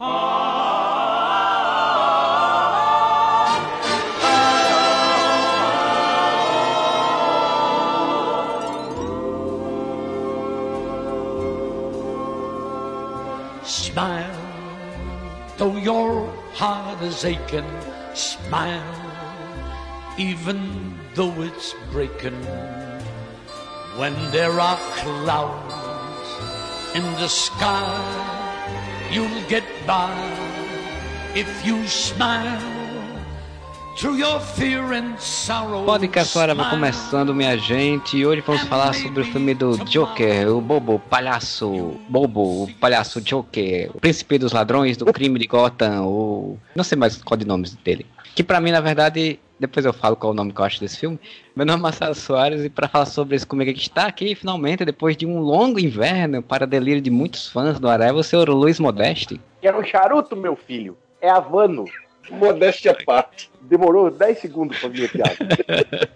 Smile, though your heart is aching. Smile, even though it's breaking. When there are clouds in the sky, you'll get by if you smile. Through your fear and sorrow. Podcast vai começando, minha gente. E hoje vamos falar sobre o filme do Joker, o Bobo, palhaço, Bobo, o palhaço Joker, o príncipe dos ladrões do crime de Gotham, o. Não sei mais qual de nomes dele. Que pra mim, na verdade, depois eu falo qual é o nome que eu acho desse filme. Meu nome é Marcelo Soares e para falar sobre isso comigo aqui está aqui, finalmente, depois de um longo inverno, para delírio de muitos fãs do Areva, o senhor Luiz Modeste. Quero um charuto, meu filho. É Havano. Modéstia à parte. Demorou 10 segundos pra vir a piada.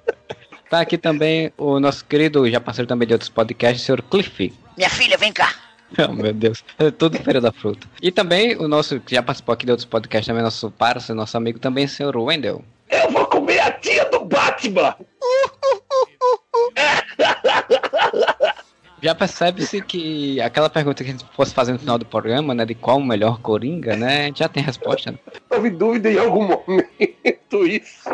Tá aqui também o nosso querido, já parceiro também de outros podcasts, o senhor Cliff. Minha filha, vem cá. Oh, meu Deus. É tudo Feira da Fruta. E também o nosso, que já participou aqui de outros podcasts, também nosso parceiro, nosso amigo também, o senhor Wendel. Eu vou comer a tia do Batman! Já percebe-se que aquela pergunta que a gente fosse fazer no final do programa, né, de qual o melhor Coringa, né, a gente já tem resposta, né? Dúvida em algum momento isso.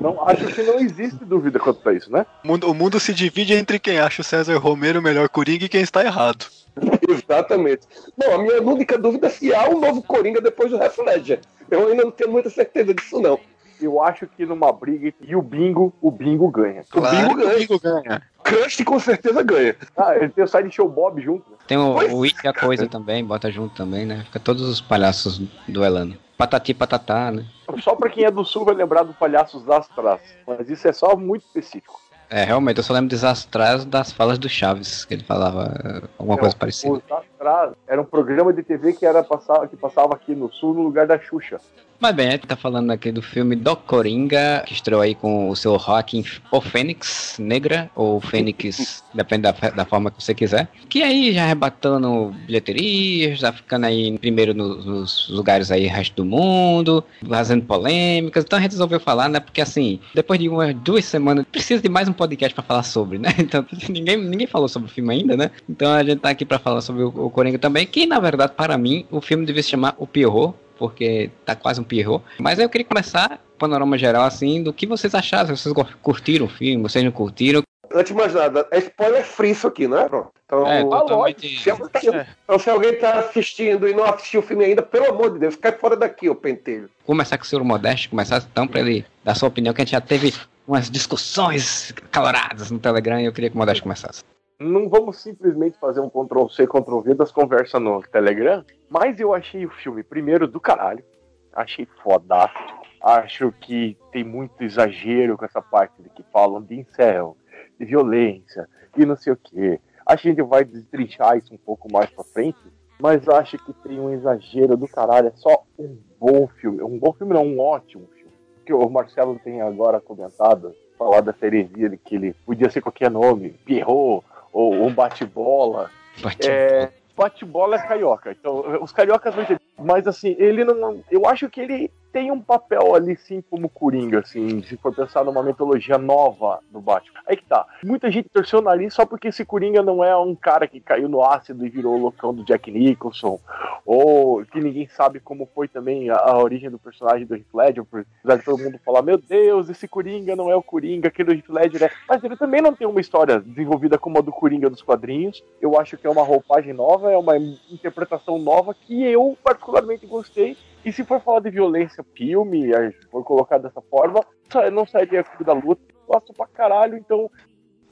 Não, acho que não existe dúvida quanto a isso, né? O mundo, o mundo se divide entre quem acha o César Romero o melhor Coringa e quem está errado. Exatamente. Não, a minha única dúvida é se há um novo Coringa depois do Heath Ledger. Eu ainda não tenho muita certeza disso, não. Eu acho que numa briga e o bingo, o bingo ganha. O Bingo que ganha. o Bingo ganha. Crush com certeza ganha. Ah, ele tem o Side Show Bob junto. né? Tem o, Pois o It e a Coisa também, bota junto também, né? Fica todos os palhaços duelando. Patati patatá, né? Só pra quem é do sul vai lembrar do Palhaços das Traças. Mas isso é só muito específico. É, realmente, eu só lembro desastrados das falas do Chaves, que ele falava eh, alguma coisa parecida. Traças era um programa de TV que, era passar, que passava aqui no sul no lugar da Xuxa. Mas bem, a gente tá falando aqui do filme do Coringa, que estreou aí com o seu Joaquim, ou Fênix Negra, ou Fênix, depende da, da forma que você quiser. Que aí já arrebatando bilheterias, já ficando aí primeiro nos, nos lugares aí, resto do mundo, fazendo polêmicas. Então a gente resolveu falar, né? Porque assim, depois de umas duas semanas, precisa de mais um podcast pra falar sobre, né? Então ninguém, ninguém falou sobre o filme ainda, né? Então a gente tá aqui pra falar sobre o, o Coringa também, que na verdade, para mim, o filme devia se chamar O Pierrot, porque tá quase um Pierrot. Mas eu queria começar, panorama geral, assim, do que vocês acharam, se vocês curtiram o filme, vocês não curtiram. Antes de mais nada, é spoiler free isso aqui, né? Pronto. Então, É, se, totalmente. então, se alguém tá assistindo e não assistiu o filme ainda, pelo amor de Deus, cai fora daqui, ô pentelho. Começar com o senhor Modesto, começar então pra ele dar sua opinião, que a gente já teve umas discussões caloradas no Telegram e eu queria que o Modesto começasse. Não vamos simplesmente fazer um Ctrl-C, Ctrl-V das conversas no Telegram, mas eu achei o filme, primeiro, do caralho. Achei fodástico. Acho que tem muito exagero com essa parte de que falam de incel, de violência e não sei o que. A gente vai destrinchar isso um pouco mais pra frente, mas acho que tem um exagero do caralho. É só um bom filme. Um bom filme não, um ótimo filme. Que o Marcelo tem agora comentado, falar dessa heresia de que ele podia ser qualquer nome, Pierrot, ou um bate-bola. Bate- É, bate-bola é carioca. Então, os cariocas vão entender. Mas assim, ele não. Eu acho que ele tem um papel ali, sim, como Coringa, assim, se for pensar numa mitologia nova do Batman. Aí que tá. Muita gente torceu o nariz só porque esse Coringa não é um cara que caiu no ácido e virou o loucão do Jack Nicholson. Ou que ninguém sabe como foi também a, a origem do personagem do Heath Ledger, apesar de todo mundo falar, meu Deus, esse Coringa não é o Coringa, aquele do Heath Ledger é. Mas ele também não tem uma história desenvolvida como a do Coringa dos quadrinhos. Eu acho que é uma roupagem nova, é uma interpretação nova que eu particularmente gostei. E se for falar de violência, filme, for colocar dessa forma, não sairia Clube da Luta. Gosto pra caralho, então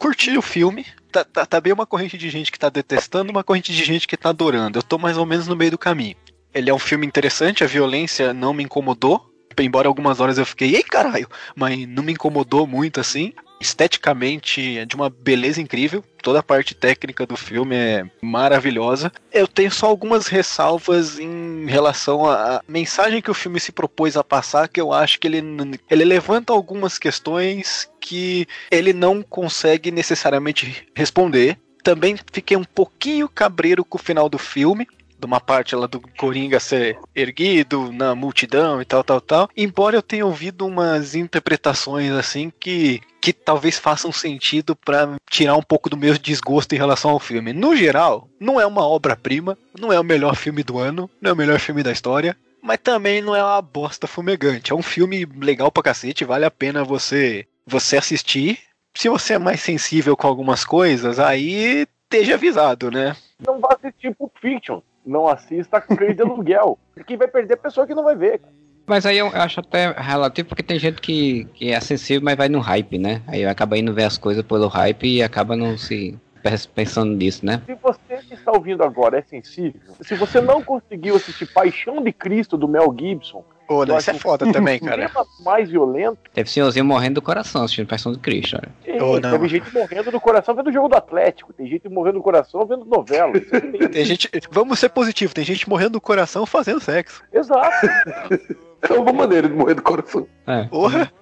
Curti o filme. Tá, tá, tá bem uma corrente de gente que tá detestando, uma corrente de gente que tá adorando. Eu tô mais ou menos no meio do caminho. Ele é um filme interessante, a violência não me incomodou. Embora algumas horas eu fiquei, ei caralho, mas não me incomodou muito assim. Esteticamente é de uma beleza incrível, toda a parte técnica do filme é maravilhosa. Eu tenho só algumas ressalvas em relação à mensagem que o filme se propôs a passar, que eu acho que ele, ele levanta algumas questões que ele não consegue necessariamente responder. Também fiquei um pouquinho cabreiro com o final do filme, de uma parte lá do Coringa ser erguido na multidão e tal, tal, tal. Embora eu tenha ouvido umas interpretações assim que que talvez façam sentido para tirar um pouco do meu desgosto em relação ao filme. No geral, não é uma obra-prima, não é o melhor filme do ano, não é o melhor filme da história, mas também não é uma bosta fumegante. É um filme legal pra cacete, vale a pena você você assistir. Se você é mais sensível com algumas coisas, aí esteja avisado, né? Não vá assistir Pulp Fiction. Não assista Cães de Aluguel. Quem vai perder a pessoa que não vai ver. Mas aí eu acho até relativo porque tem gente que, que é sensível, mas vai no hype, né? Aí acaba indo ver as coisas pelo hype e acaba não se pensando nisso, né? Se você que está ouvindo agora é sensível, se você não conseguiu assistir Paixão de Cristo do Mel Gibson, Pô, isso é foda também, cara. mais violento. Teve senhorzinho morrendo do coração assistindo Paixão de Cristo, olha. Ei, oh, teve gente morrendo do coração vendo o jogo do Atlético. Tem gente morrendo do coração vendo novela. tem gente. Vamos ser positivos, tem gente morrendo do coração fazendo sexo. Exato. é uma maneira de morrer do coração. É. Porra.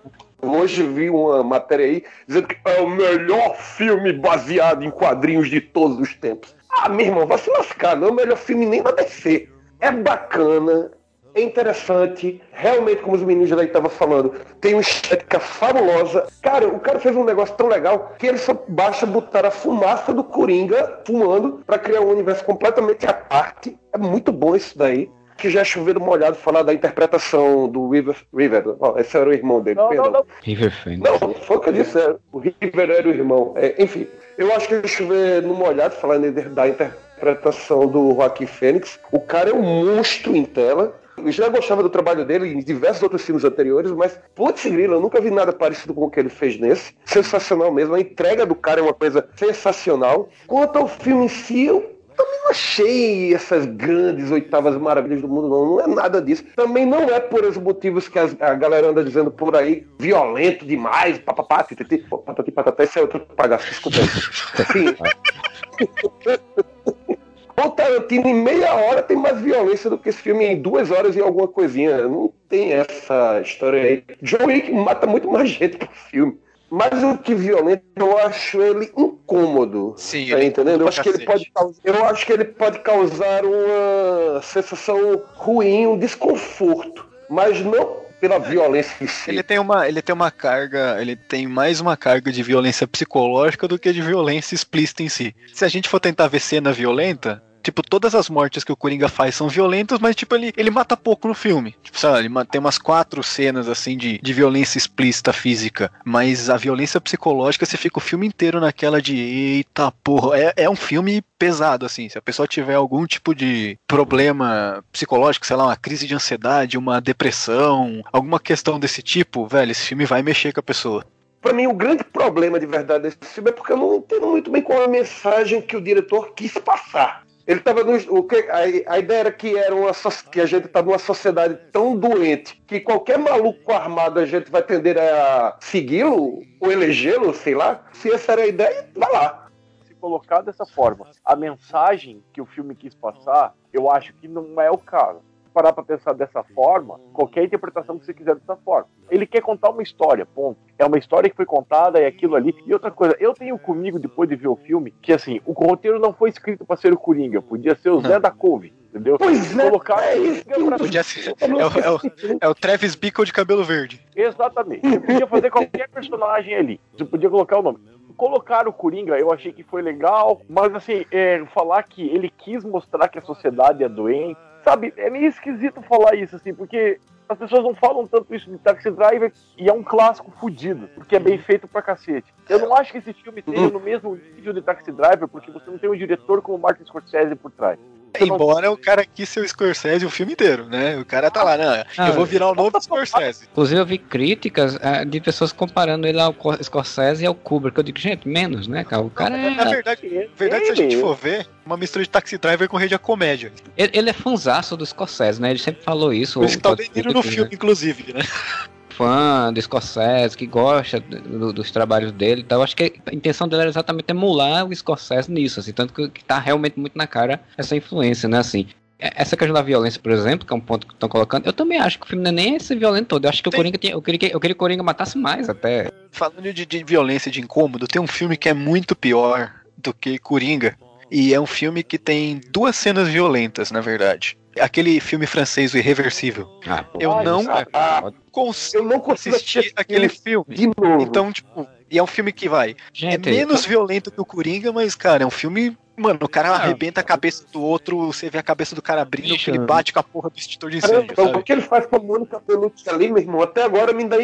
Hoje vi uma matéria aí dizendo que é o melhor filme baseado em quadrinhos de todos os tempos. Ah, meu irmão, vai se lascar, não é o melhor filme nem na DC. É bacana, é interessante, realmente, como os meninos já estavam falando, tem uma estética fabulosa. Cara, o cara fez um negócio tão legal que ele só basta botar a fumaça do Coringa fumando para criar um universo completamente à parte. É muito bom isso daí. Que já choveu molhado falar da interpretação do River. River oh, esse era o irmão dele, não, perdão. Não, não. River Phoenix. Não, foi o que eu disse. É, o River era o irmão. É, enfim, eu acho que chover no molhado, falando da interpretação do Joaquim Fênix. O cara é um monstro em tela. Eu já gostava do trabalho dele em diversos outros filmes anteriores, mas, putz, grila, eu nunca vi nada parecido com o que ele fez nesse. Sensacional mesmo. A entrega do cara é uma coisa sensacional. Quanto ao filme em si, eu também não achei essas grandes oitavas maravilhas do mundo, não. Não é nada disso. Também não é por os motivos que a galera anda dizendo por aí, violento demais, papapá. Patati patatá, esse é outro pagaço, desculpa aí. Sim. O Tarantino, em meia hora, tem mais violência do que esse filme em duas horas e alguma coisinha. Não tem essa história aí. John Wick mata muito mais gente que o filme. Mas o que violento, eu acho ele incômodo. Sim, tá entendendo? Eu acho, que ele pode, eu acho que ele pode causar uma sensação ruim, um desconforto. Mas não pela violência em si. Ele tem uma, ele tem uma carga, ele tem mais uma carga de violência psicológica do que de violência explícita em si. Se a gente for tentar ver cena violenta, Tipo, todas as mortes que o Coringa faz são violentas, mas, tipo, ele, ele mata pouco no filme. Tipo, sabe, ele tem umas quatro cenas, assim, de, de violência explícita física. Mas a violência psicológica, você fica o filme inteiro naquela de, eita porra. É, é um filme pesado, assim. Se a pessoa tiver algum tipo de problema psicológico, sei lá, uma crise de ansiedade, uma depressão, alguma questão desse tipo, velho, esse filme vai mexer com a pessoa. Para mim, o grande problema de verdade desse filme é porque eu não entendo muito bem qual é a mensagem que o diretor quis passar. Ele estava. O que, a, a, ideia era que, era uma, que a gente está numa sociedade tão doente que qualquer maluco armado a gente vai tender a segui-lo ou elegê-lo, sei lá. Se essa era a ideia, vai lá. Se colocar dessa forma, a mensagem que o filme quis passar, eu acho que não é o caso parar para pensar dessa forma, qualquer interpretação que você quiser dessa forma. Ele quer contar uma história, ponto. É uma história que foi contada, é aquilo ali. E outra coisa, eu tenho comigo, depois de ver o filme, que assim, o roteiro não foi escrito para ser o Coringa, podia ser o Zé da Couve. Entendeu? Pois é, Colocar é, isso. Pra... Podia ser, é, o, é, o, é o Travis Bickle de cabelo verde. Exatamente. Você podia fazer qualquer personagem ali. Você podia colocar o nome colocar o Coringa, eu achei que foi legal, mas assim, é, falar que ele quis mostrar que a sociedade é doente, sabe, é meio esquisito falar isso, assim, porque as pessoas não falam tanto isso de Taxi Driver e é um clássico fudido, porque é bem feito pra cacete. Eu não acho que esse filme esteja no mesmo nível de Taxi Driver, porque você não tem um diretor como Martin Scorsese por trás. Embora o cara quis ser o Scorsese o filme inteiro, né? O cara tá lá, né? Eu vou virar o novo Scorsese. Inclusive, eu vi críticas uh, de pessoas comparando ele ao Scorsese e ao Kubrick. Eu digo, gente, menos, né, cara? O cara é. Na verdade, verdade se a gente for ver, uma mistura de Taxi Driver com rede a comédia. Ele, ele é fanzaço do Scorsese, né? Ele sempre falou isso. Por isso que tá bem no filme, inclusive, né? fã do Scorsese, que gosta do, dos trabalhos dele. Então, acho que a intenção dele era exatamente emular o Scorsese nisso, assim, tanto que, que tá realmente muito na cara essa influência, né, assim. É, essa questão da violência, por exemplo, que é um ponto que estão colocando, eu também acho que o filme não é nem esse violento todo. Eu acho que tem... o Coringa tinha, eu queria que, eu queria que o Coringa matasse mais até. Falando de, de violência, de incômodo, tem um filme que é muito pior do que Coringa, E é um filme que tem duas cenas violentas, na verdade. Aquele filme francês, O Irreversível. Ah, Eu não sabe? cons- Eu não consigo assistir aquele filme. de novo. Então, tipo, e é um filme que vai. gente, é menos violento que o Coringa, mas, cara, é um filme. Mano, o cara Ah. arrebenta a cabeça do outro, você vê a cabeça do cara abrindo, que ele bate com a porra do extintor de Caramba, incêndio, então, o que ele faz com a Mônica Bellucci ali, meu irmão, até agora me dá.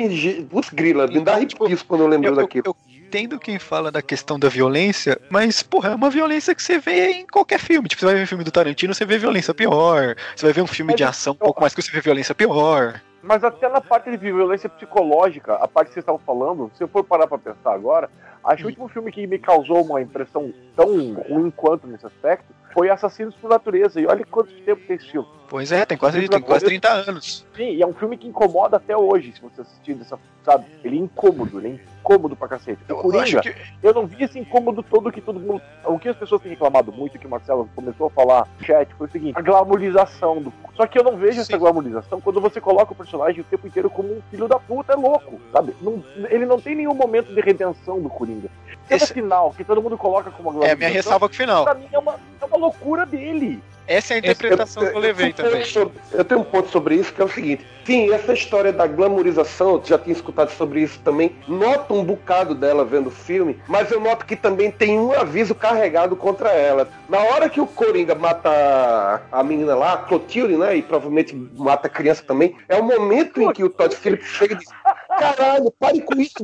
Putz, grila, me dá Tipo, arrepios quando eu lembro eu, daquilo. eu entendo quem fala da questão da violência, mas, porra, é uma violência que você vê em qualquer filme. Tipo, você vai ver um filme do Tarantino, você vê violência pior. Você vai ver um filme Mas de ação, um pouco mais que você vê violência pior. Mas até na parte de violência psicológica, a parte que vocês estavam falando, se eu for parar pra pensar agora, acho que o último filme que me causou uma impressão tão ruim quanto nesse aspecto foi Assassinos por Natureza. E olha quanto tempo tem esse filme. Pois é, tem quase, tem quase 30 anos. Sim, e é um filme que incomoda até hoje, se você assistir dessa, sabe? Ele é incômodo, ele é incômodo pra cacete. O Eu, eu Coringa, acho que eu não vi esse incômodo todo que todo mundo. O que as pessoas têm reclamado muito, que o Marcelo começou a falar no chat, foi o seguinte: a glamorização do. Só que eu não vejo Sim. essa glamorização quando você coloca o personagem o tempo inteiro como um filho da puta, é louco, sabe? Não- ele não tem nenhum momento de redenção do Coringa. Cena Esse- final, que todo mundo coloca como uma é a minha ressalva com o final. pra mim é uma, é uma loucura dele. Essa é a interpretação que eu levei um também. eu tenho um ponto sobre isso que é o seguinte: sim, essa história da glamorização, eu já tinha escutado sobre isso também. Noto um bocado dela vendo o filme, mas eu noto que também tem um aviso carregado contra ela. Na hora que o Coringa mata a menina lá, a Clotilde, né? E provavelmente mata a criança também, é o momento em que o Todd Phillips chega e diz: Caralho, pare com isso.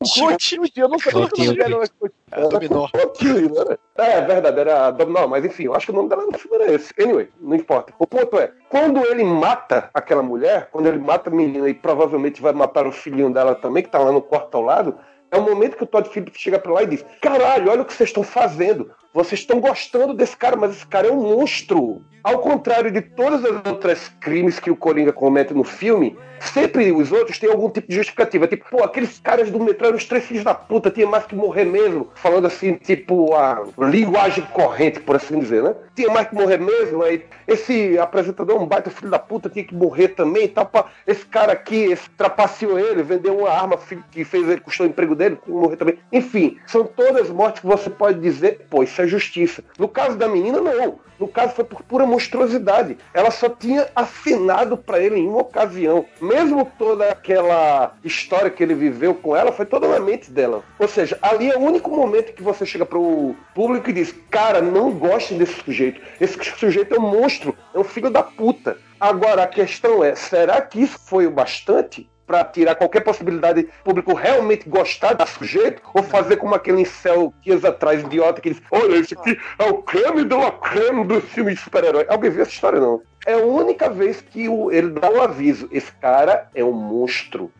Você Clotilde, eu não que o dela era. É, dominó. Né? É, é verdade, era a Dominó, mas enfim, eu acho que o nome dela no filme era esse. Anyway, não importa. O ponto é, quando ele mata aquela mulher, quando ele mata a menina e provavelmente vai matar o filhinho dela também, que tá lá no quarto ao lado, é o momento que o Todd Phillips chega pra lá e diz: Caralho, olha o que vocês estão fazendo. Vocês estão gostando desse cara, mas esse cara é um monstro. Ao contrário de todas as outras crimes que o Coringa comete no filme, sempre os outros têm algum tipo de justificativa. Tipo, pô, aqueles caras do metrô eram os três filhos da puta, tinha mais que morrer mesmo. Falando assim, tipo, a linguagem corrente, por assim dizer, né? Tinha mais que morrer mesmo. Aí esse apresentador, é um baita filho da puta, tinha que morrer também e tal. Esse cara aqui, esse trapaceou ele, vendeu uma arma que fez ele, custou o emprego dele, morrer também. Enfim, são todas mortes que você pode dizer, pô, isso é justiça. No caso da menina, não. No caso foi por pura monstruosidade. Ela só tinha afinado pra ele em uma ocasião. Mesmo toda aquela história que ele viveu com ela foi toda na mente dela. Ou seja, ali é o único momento que você chega pro público e diz: Cara, não gostem desse sujeito. Esse sujeito é um monstro, é um filho da puta. Agora a questão é: será que isso foi o bastante? Pra tirar qualquer possibilidade do público realmente gostar do sujeito, ou fazer como aquele incel dias atrás, idiota, que diz: Olha, esse aqui é o creme de creme do filme de super-herói. Alguém viu essa história, não? É a única vez que o- ele dá o aviso: esse cara é um monstro.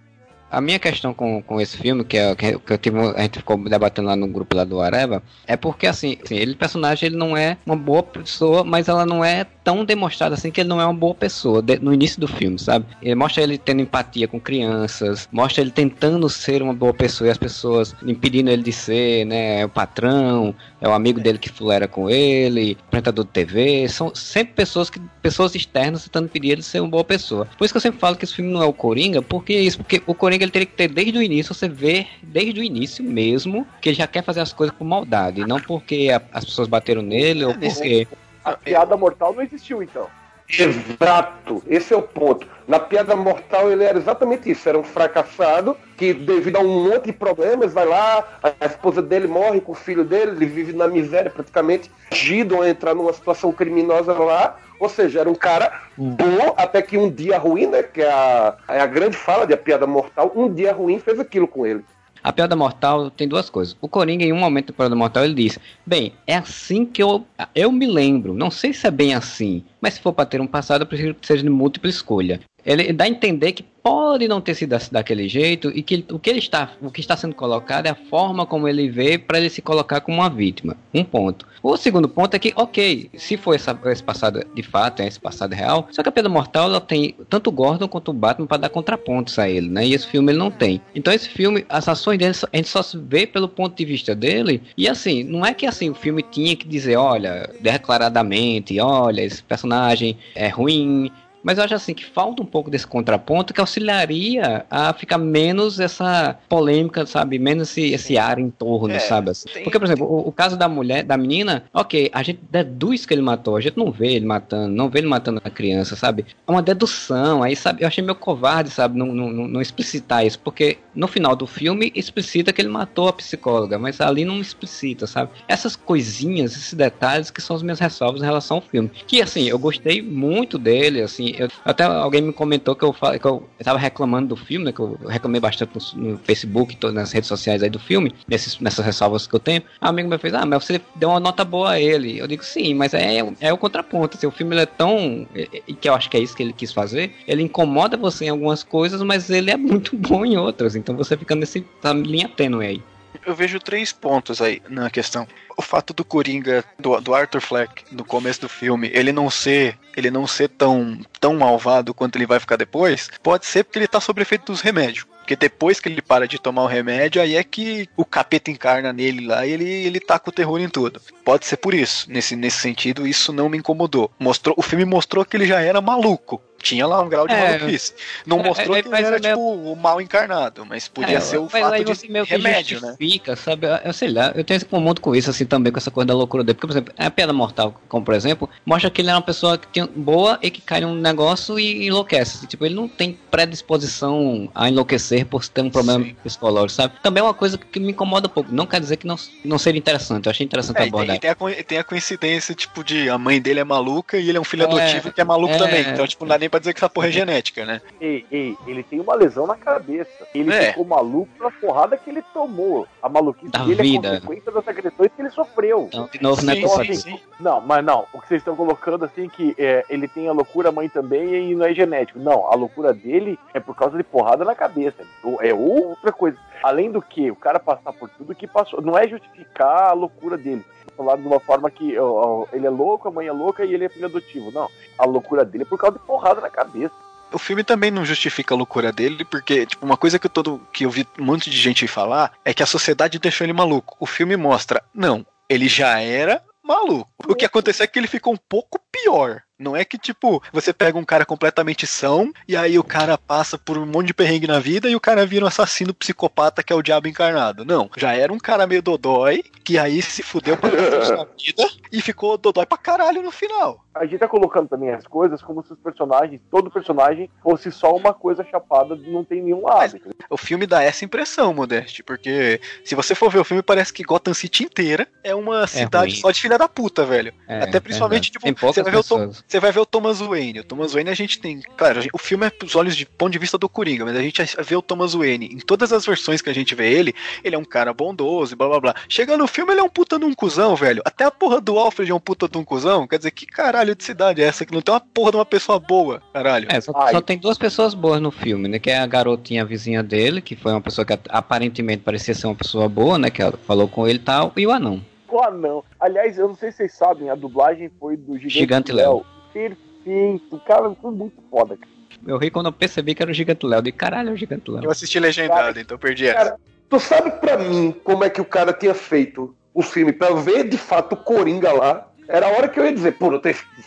A minha questão com, com esse filme, que, é, que, que eu tive, a gente ficou debatendo lá no grupo lá do Areva, é porque assim, assim, ele personagem ele não é uma boa pessoa, mas ela não é tão demonstrada assim que ele não é uma boa pessoa de- no início do filme, sabe? Ele mostra ele tendo empatia com crianças, mostra ele tentando ser uma boa pessoa e as pessoas impedindo ele de ser, né? É o patrão, é o amigo dele que fulera com ele, apresentador de TV, são sempre pessoas que pessoas externas tentando impedir ele de ser uma boa pessoa. Por isso que eu sempre falo que esse filme não é o Coringa, porque isso, porque o Coringa ele teria que ter desde o início, você vê desde o início mesmo que ele já quer fazer as coisas por maldade, não porque a- as pessoas bateram nele ou porque A piada mortal não existiu, então. Exato, esse é o ponto. Na Piada Mortal ele era exatamente isso, era um fracassado que devido a um monte de problemas vai lá, a esposa dele morre com o filho dele, ele vive na miséria praticamente, agido a entrar numa situação criminosa lá, ou seja, era um cara bom até que um dia ruim, né, que é a, é a grande fala de A Piada Mortal, um dia ruim fez aquilo com ele. A Piada Mortal tem duas coisas. O Coringa, em um momento da Piada Mortal, ele diz: Bem, é assim que eu, eu me lembro. Não sei se é bem assim, mas se for para ter um passado, eu prefiro que seja de múltipla escolha. Ele dá a entender que pode não ter sido assim- daquele jeito e que o que ele está, o que está sendo colocado é a forma como ele vê para ele se colocar como uma vítima. Um ponto. O segundo ponto é que, ok, se for essa- esse passado de fato, é esse passado real, só que a Piada Mortal ela tem tanto o Gordon quanto o Batman para dar contrapontos a ele, né? E esse filme ele não tem. Então esse filme, as ações dele, a gente só se vê pelo ponto de vista dele. E assim, não é que assim o filme tinha que dizer, olha, declaradamente, olha, esse personagem é ruim. Mas eu acho assim que falta um pouco desse contraponto que auxiliaria a ficar menos essa polêmica, sabe? Menos esse, esse ar em torno, É, sabe? Assim. tem- Porque, por exemplo, o, o caso da mulher, da menina, ok, a gente deduz que ele matou, a gente não vê ele matando, não vê ele matando a criança, sabe? É uma dedução, aí, sabe? Eu achei meio covarde, sabe? Não, não, não- explicitar isso, porque no final do filme explicita que ele matou a psicóloga, mas ali não explicita, sabe? Essas coisinhas, esses detalhes que são as minhas ressalvas em relação ao filme. Que, assim, eu gostei muito dele, assim, eu- até alguém me comentou que eu, que eu, tava reclamando do filme, né? Que eu reclamei bastante no, no Facebook, to- nas redes sociais aí do filme, nesses, nessas ressalvas que eu tenho. Um amigo meu fez, ah, mas você deu uma nota boa a ele. Eu digo, sim, mas é, é o contraponto. Assim, o filme é tão. E que eu acho que é isso que ele quis fazer. Ele incomoda você em algumas coisas, mas ele é muito bom em outras. Então você fica nesse tá, linha tênue aí. Eu vejo três pontos aí na questão. O fato do Coringa, do, do Arthur Fleck, no começo do filme, ele não ser, ele não ser tão, tão malvado quanto ele vai ficar depois, pode ser porque ele tá sob efeito dos remédios. Porque depois que ele para de tomar o remédio, aí é que o capeta encarna nele lá e ele, ele taca o terror em tudo. Pode ser por isso. Nesse, nesse sentido, isso não me incomodou. Mostrou, o filme mostrou que ele já era maluco. Tinha lá um grau de É. maluquice. Não É, mostrou é, que mas ele era, é tipo, o mal encarnado, mas podia É, ser o fato de meio que remédio, né? justifica, sabe? Eu, sei lá, eu tenho esse comando com isso, assim, também, com essa coisa da loucura dele. Porque, por exemplo, a Piada Mortal, como por exemplo, mostra que ele era uma pessoa que tinha boa e que cai num negócio e enlouquece. Tipo, ele não tem predisposição a enlouquecer por ter um problema Sim. psicológico, sabe? Também é uma coisa que me incomoda um pouco. Não quer dizer que não, não seria interessante. Eu achei interessante É, a e tem, e tem a, tem a coincidência, tipo, de a mãe dele é maluca e ele é um filho É, adotivo que é maluco é. também. Então, tipo, não dá nem pra dizer que essa porra é genética, né? Ei, ei, ele tem uma lesão na cabeça. Ele É. ficou maluco pela porrada que ele tomou. A maluquice Da dele vida. é consequência das agressões que ele sofreu. Então, de novo, não é Sim, culpa sim, dele. sim. Não, mas não. O que vocês estão colocando assim que é, ele tem a loucura mãe também e não é genético. Não, a loucura dele é por causa de porrada na cabeça. É outra coisa. Além do que, o cara passar por tudo que passou. Não é justificar a loucura dele. Falando de uma forma que ó, ele é louco, a mãe é louca e ele é filho adotivo. Não. A loucura dele é por causa de porrada na cabeça. O filme também não justifica a loucura dele, porque, tipo, uma coisa que eu, todo, que eu vi um monte de gente falar é que a sociedade deixou ele maluco. O filme mostra, não, ele já era maluco. O que aconteceu é que ele ficou um pouco pior. Não é que, tipo, você pega um cara completamente são, e aí o cara passa por um monte de perrengue na vida e o cara vira um assassino psicopata que é o diabo encarnado. Não. Já era um cara meio dodói, que aí se fudeu pra na vida e ficou dodói pra caralho no final. A gente tá colocando também as coisas como se os personagens, todo personagem, fosse só uma coisa chapada, não tem nenhum lado. entendeu? O filme dá essa impressão, Modeste, porque se você for ver o filme, parece que Gotham City inteira é uma cidade ruim. só de filha da puta, velho. É, Até principalmente, verdade. tipo, você vai, ver o Tom-. Você vai ver o Thomas Wayne. O Thomas Wayne a gente tem. Claro, gente- o filme é pros olhos de ponto de vista do Coringa, mas a gente vê o Thomas Wayne. Em todas as versões que a gente vê ele, ele é um cara bondoso e blá blá blá. Chega no filme, ele é um puta de um cuzão, velho. Até a porra do Alfred é um puta de um cuzão. Quer dizer, que caralho de cidade é essa que não tem uma porra de uma pessoa boa, caralho? É, só, só tem duas pessoas boas no filme, né? Que é a garotinha vizinha dele, que foi uma pessoa que aparentemente parecia ser uma pessoa boa, né? Que ela falou com ele e tal, e o anão. O anão. Aliás, eu não sei se vocês sabem, a dublagem foi do Gigante, Gigante Léo. Perfeito. Cara, foi muito foda. cara. Eu ri quando eu percebi que era o Gigante Léo. De caralho, é o Gigante Léo. Eu assisti legendado, então perdi essa. Cara, tu sabe pra mim como é que o cara tinha feito o filme pra ver de fato o Coringa lá? Era a hora que eu ia dizer, pô,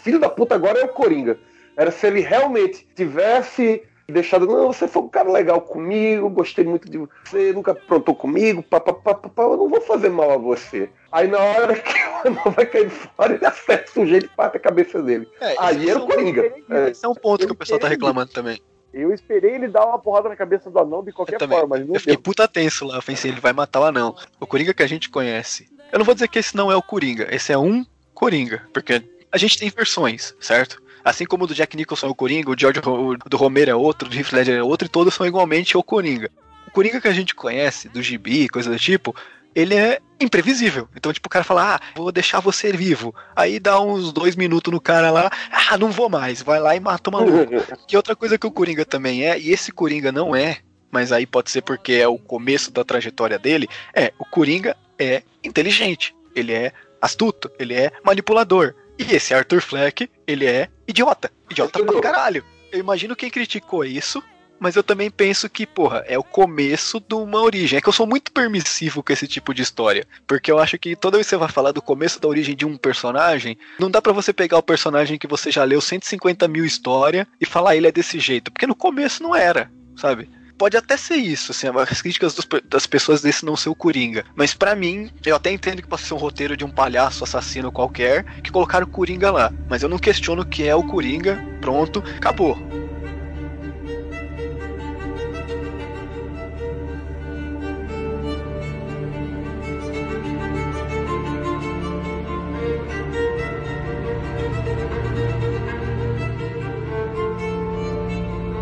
filho da puta agora é o Coringa. Era se ele realmente tivesse deixado, não, você foi um cara legal comigo, gostei muito de você, nunca aprontou comigo, papapá, papá, eu não vou fazer mal a você. Aí na hora que o anão vai cair fora, ele acerta o sujeito e parte a cabeça dele. É, Aí esse, era o Coringa. É. esse é um ponto que o pessoal tá reclamando também. Eu esperei ele dar uma porrada na cabeça do anão de Eu qualquer forma, mas não Eu fiquei deu. puta tenso lá. Eu pensei, ele vai matar o anão. O Coringa que a gente conhece. Eu não vou dizer que esse não é o Coringa. Esse é um Coringa. Porque a gente tem versões, certo? Assim como o do Jack Nicholson é o Coringa, o George o do Romero é outro, o do Heath Ledger é outro, e todos são igualmente o Coringa. O Coringa que a gente conhece, do gibi, coisa do tipo, ele é imprevisível. Então, tipo, o cara fala, ah, vou deixar você vivo. Aí dá uns dois minutos no cara lá, ah, não vou mais. Vai lá e mata o maluco. Que outra coisa que o Coringa também é, e esse Coringa não é, mas aí pode ser porque é o começo da trajetória dele, é, o Coringa é inteligente, ele é astuto, ele é manipulador. E esse Arthur Fleck, ele é idiota. Idiota pra caralho. Eu imagino quem criticou isso mas eu também penso que, porra, é o começo de uma origem. É que eu sou muito permissivo com esse tipo de história. Porque eu acho que toda vez que você vai falar do começo da origem de um personagem, não dá para você pegar o personagem que você já leu 150 mil história e falar ah, ele é desse jeito. Porque no começo não era, sabe? Pode até ser isso, assim, as críticas dos, das pessoas desse não ser o Coringa. Mas para mim, eu até entendo que pode ser um roteiro de um palhaço assassino qualquer que colocaram o Coringa lá. Mas eu não questiono que é o Coringa, pronto, acabou.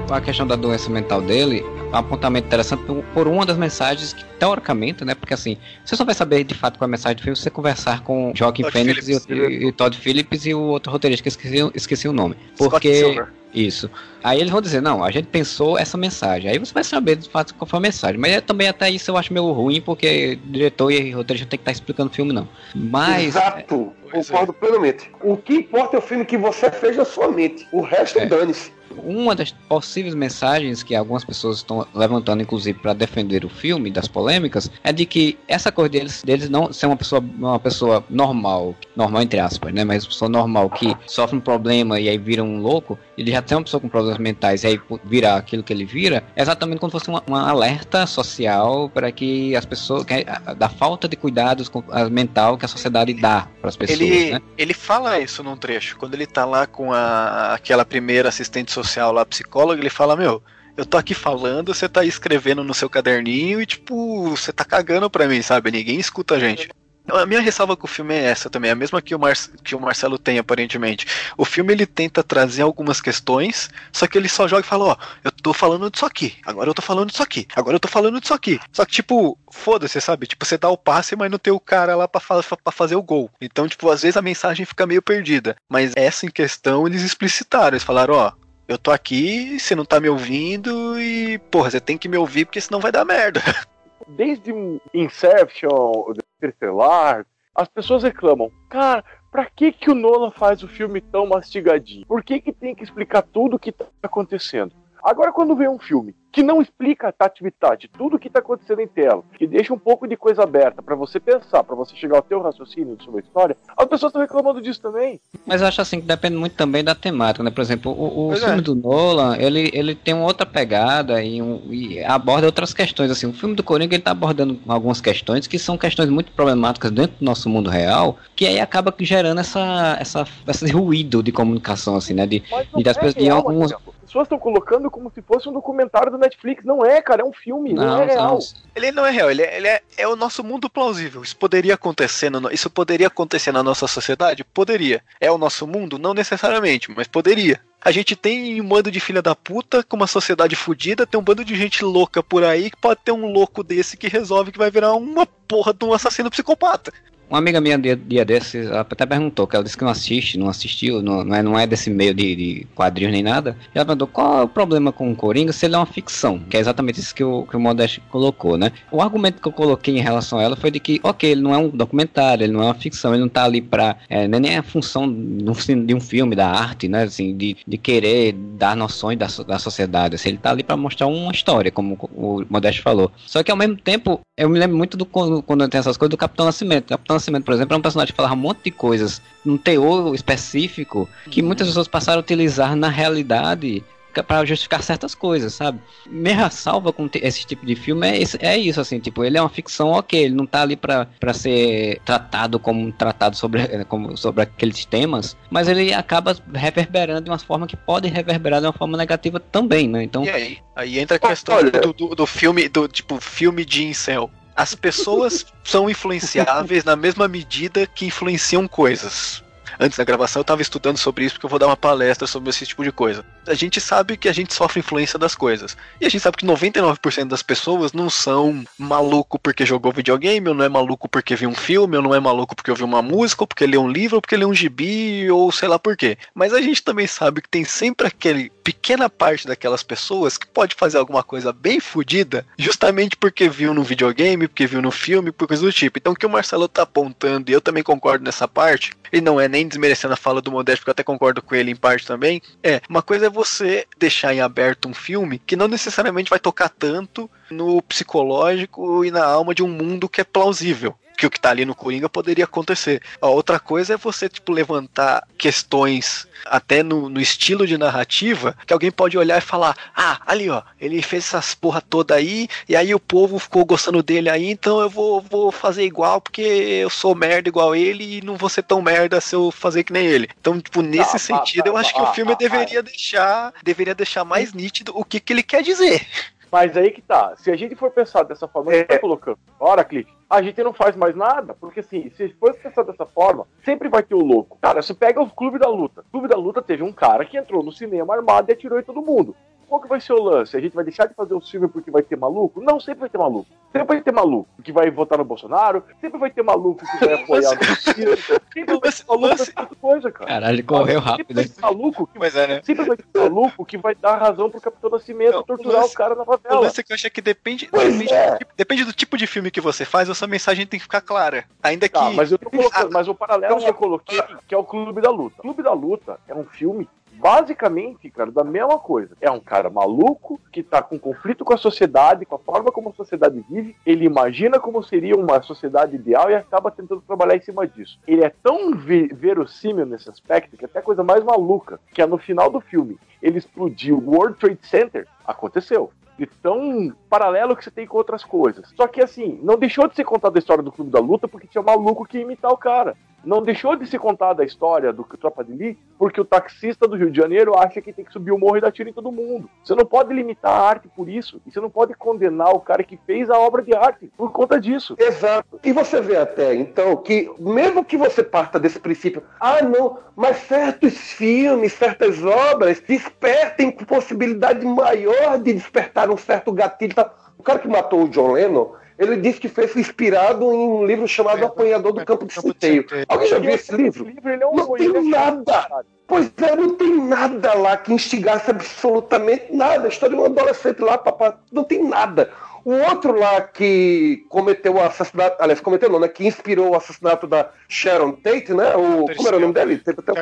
a questão da doença mental dele, um apontamento interessante por uma das mensagens que, teoricamente, né? Porque assim, você só vai saber de fato qual é a mensagem do filme se você conversar com Joaquim Todd Phoenix e, e, e, Todd Phillips e o outro roteirista que esqueci, esqueci o nome. Porque. Isso. Aí eles vão dizer, não, a gente pensou essa mensagem. Aí você vai saber de fato qual foi a mensagem. Mas é, também até isso eu acho meio ruim, porque diretor e roteirista não tem que estar explicando o filme, não. Mas. Exato, é, concordo é. plenamente. O que importa é o filme que você fez na sua mente. O resto é. dane-se. Uma das possíveis mensagens que algumas pessoas estão levantando, inclusive, para defender o filme, das polêmicas, é de que essa coisa deles, deles não ser uma pessoa, uma pessoa normal, normal entre aspas, né? Mas uma pessoa normal que sofre um problema e aí vira um louco, ele já tem uma pessoa com problemas mentais e aí virar aquilo que ele vira, é exatamente como se fosse uma, uma alerta social para que as pessoas, que, da falta de cuidados mental que a sociedade dá para as pessoas. Ele, né? ele fala isso num trecho, quando ele tá lá com a, aquela primeira assistente social lá, psicóloga, ele fala, meu, eu tô aqui falando, você tá escrevendo no seu caderninho e, tipo, você tá cagando pra mim, sabe? Ninguém escuta a gente. A minha ressalva com o filme é essa também, a mesma que o, Mar que o Marcelo tem, aparentemente. O filme ele tenta trazer algumas questões, só que ele só joga e fala: Ó, eu tô falando disso aqui, agora eu tô falando disso aqui, agora eu tô falando disso aqui. Só que, tipo, foda-se, sabe? Tipo, você dá o passe, mas não tem o cara lá pra, fa pra fazer o gol. Então, tipo, às vezes a mensagem fica meio perdida. Mas essa em questão eles explicitaram, eles falaram: Ó, eu tô aqui, você não tá me ouvindo e, porra, você tem que me ouvir porque senão vai dar merda. Desde Inception, Interstellar, as pessoas reclamam, cara, pra que que o Nolan faz o filme tão mastigadinho? Por que que tem que explicar tudo o que tá acontecendo? Agora, quando vem um filme que não explica a atividade, tudo o que está acontecendo em tela, que deixa um pouco de coisa aberta para você pensar, para você chegar ao teu raciocínio sobre a história, as pessoas estão reclamando disso também. Mas eu acho assim que depende muito também da temática, né? Por exemplo, o, o filme é. do Nolan, ele, ele tem uma outra pegada e, um, e, aborda outras questões. Assim, o filme do Coringa ele está abordando algumas questões que são questões muito problemáticas dentro do nosso mundo real, que aí acaba gerando essa, essa, esse ruído de comunicação, assim, né? De, das, é de alguns pessoas estão colocando como se fosse um documentário do Netflix. Não é, cara, é um filme, não, não é real. Não. Ele não é real, ele, é, ele é, é, o nosso mundo plausível. Isso poderia acontecer, no, isso poderia acontecer na nossa sociedade? Poderia. É o nosso mundo? Não necessariamente, mas poderia. A gente tem um bando de filha da puta com uma sociedade fodida, tem um bando de gente louca por aí que pode ter um louco desse que resolve que vai virar uma porra de um assassino psicopata. Uma amiga minha dia, dia desses até perguntou, que ela disse que não assiste, não assistiu, não, não, é, não é desse meio de, de quadrinhos nem nada. E ela perguntou qual é o problema com o Coringa se ele é uma ficção, que é exatamente isso que o, que o Modeste colocou, né? O argumento que eu coloquei em relação a ela foi de que, ok, ele não é um documentário, ele não é uma ficção, ele não tá ali pra. É, nem é a função de um filme, da arte, né? Assim, de, de querer dar noções da, da sociedade. Assim, ele tá ali pra mostrar uma história, como o Modeste falou. Só que ao mesmo tempo, eu me lembro muito do quando, tem essas coisas do Capitão Nascimento. Capitão Nascimento, por exemplo, é um personagem que falava um monte de coisas, num teor específico, que muitas pessoas passaram a utilizar na realidade para justificar certas coisas, sabe? Minha salva com esse tipo de filme é, é isso, assim, tipo, ele é uma ficção, ok, ele não tá ali para ser tratado como tratado sobre, como, sobre aqueles temas, mas ele acaba reverberando de uma forma que pode reverberar de uma forma negativa também, né? Então... E aí? Aí entra a questão Olha... do, do, do filme, do tipo, filme de incel. As pessoas são influenciáveis na mesma medida que influenciam coisas antes da gravação eu tava estudando sobre isso porque eu vou dar uma palestra sobre esse tipo de coisa. A gente sabe que a gente sofre influência das coisas. E a gente sabe que 99% das pessoas não são maluco porque jogou videogame, ou não é maluco porque viu um filme, ou não é maluco porque ouviu uma música, ou porque leu um livro, ou porque leu um gibi, ou sei lá por quê. Mas a gente também sabe que tem sempre aquele pequena parte daquelas pessoas que pode fazer alguma coisa bem fodida, justamente porque viu no videogame, porque viu no filme, por coisa do tipo. Então o que o Marcelo tá apontando, e eu também concordo nessa parte, ele não é nem desmerecendo a fala do Modesto, porque eu até concordo com ele em parte também, é, uma coisa é você deixar em aberto um filme que não necessariamente vai tocar tanto no psicológico e na alma de um mundo que é plausível que o que tá ali no Coringa poderia acontecer. A outra coisa é você, tipo, levantar questões até no, no, estilo de narrativa que alguém pode olhar e falar: Ah, ali ó, ele fez essas porra toda aí, e aí o povo ficou gostando dele aí, então eu vou, vou fazer igual porque eu sou merda igual ele e não vou ser tão merda se eu fazer que nem ele. Então, tipo, nesse tá, sentido, tá, eu acho que o filme deveria deixar deveria deixar mais nítido o que, que ele quer dizer. Mas aí que tá. Se a gente for pensar dessa forma, a gente tá colocando. Ora, clique a gente não faz mais nada, porque assim, se for pensar dessa forma, sempre vai ter o louco. Cara, você pega o Clube da Luta. O Clube da Luta teve um cara que entrou no cinema armado e atirou em todo mundo. Qual que vai ser o lance? A gente vai deixar de fazer o filme porque vai ter maluco? Não, sempre vai ter maluco. Sempre vai ter maluco que vai votar no Bolsonaro, sempre vai ter maluco que vai apoiar o Sempre vai ter maluco dessa coisa, cara. Caralho, ele correu rápido. Sempre vai ter maluco que, é, né? sempre vai ter maluco que vai dar razão pro Capitão Nascimento não, torturar o, o cara na favela. O lance é que eu acho que depende, depende, é. do, depende, do tipo de filme que você faz, a sua mensagem tem que ficar clara. Ainda tá, que. mas, eu tô colocando, mas o paralelo que eu coloquei, que é o Clube da Luta. O Clube da Luta é um filme basicamente, cara, da mesma coisa. É um cara maluco que tá com conflito com a sociedade, com a forma como a sociedade vive. Ele imagina como seria uma sociedade ideal e acaba tentando trabalhar em cima disso. Ele é tão verossímil nesse aspecto que até a coisa mais maluca, que é no final do filme, ele explodiu o World Trade Center, aconteceu de tão paralelo que você tem com outras coisas. Só que assim, não deixou de ser contada a história do Clube da Luta porque tinha um maluco que ia imitar o cara não deixou de se contar da história do Tropa de Elite porque o taxista do Rio de Janeiro acha que tem que subir o morro e dar tiro em todo mundo. Você não pode limitar a arte por isso. E você não pode condenar o cara que fez a obra de arte por conta disso. Exato. E você vê até, então, que mesmo que você parta desse princípio, ah, não, mas certos filmes, certas obras despertem possibilidade maior de despertar um certo gatilho. O cara que matou o John Lennon ele disse que foi inspirado em um livro chamado é, Apanhador do Campo de Centeio. Alguém já viu esse livro? Não tem nada. Pois é, não tem nada lá que instigasse absolutamente nada. A história de um adolescente lá, papá, não tem nada. O outro lá que cometeu o assassinato, aliás, cometeu não, né? Que inspirou o assassinato da Sharon Tate, né? O, como era o nome dele? Teve até o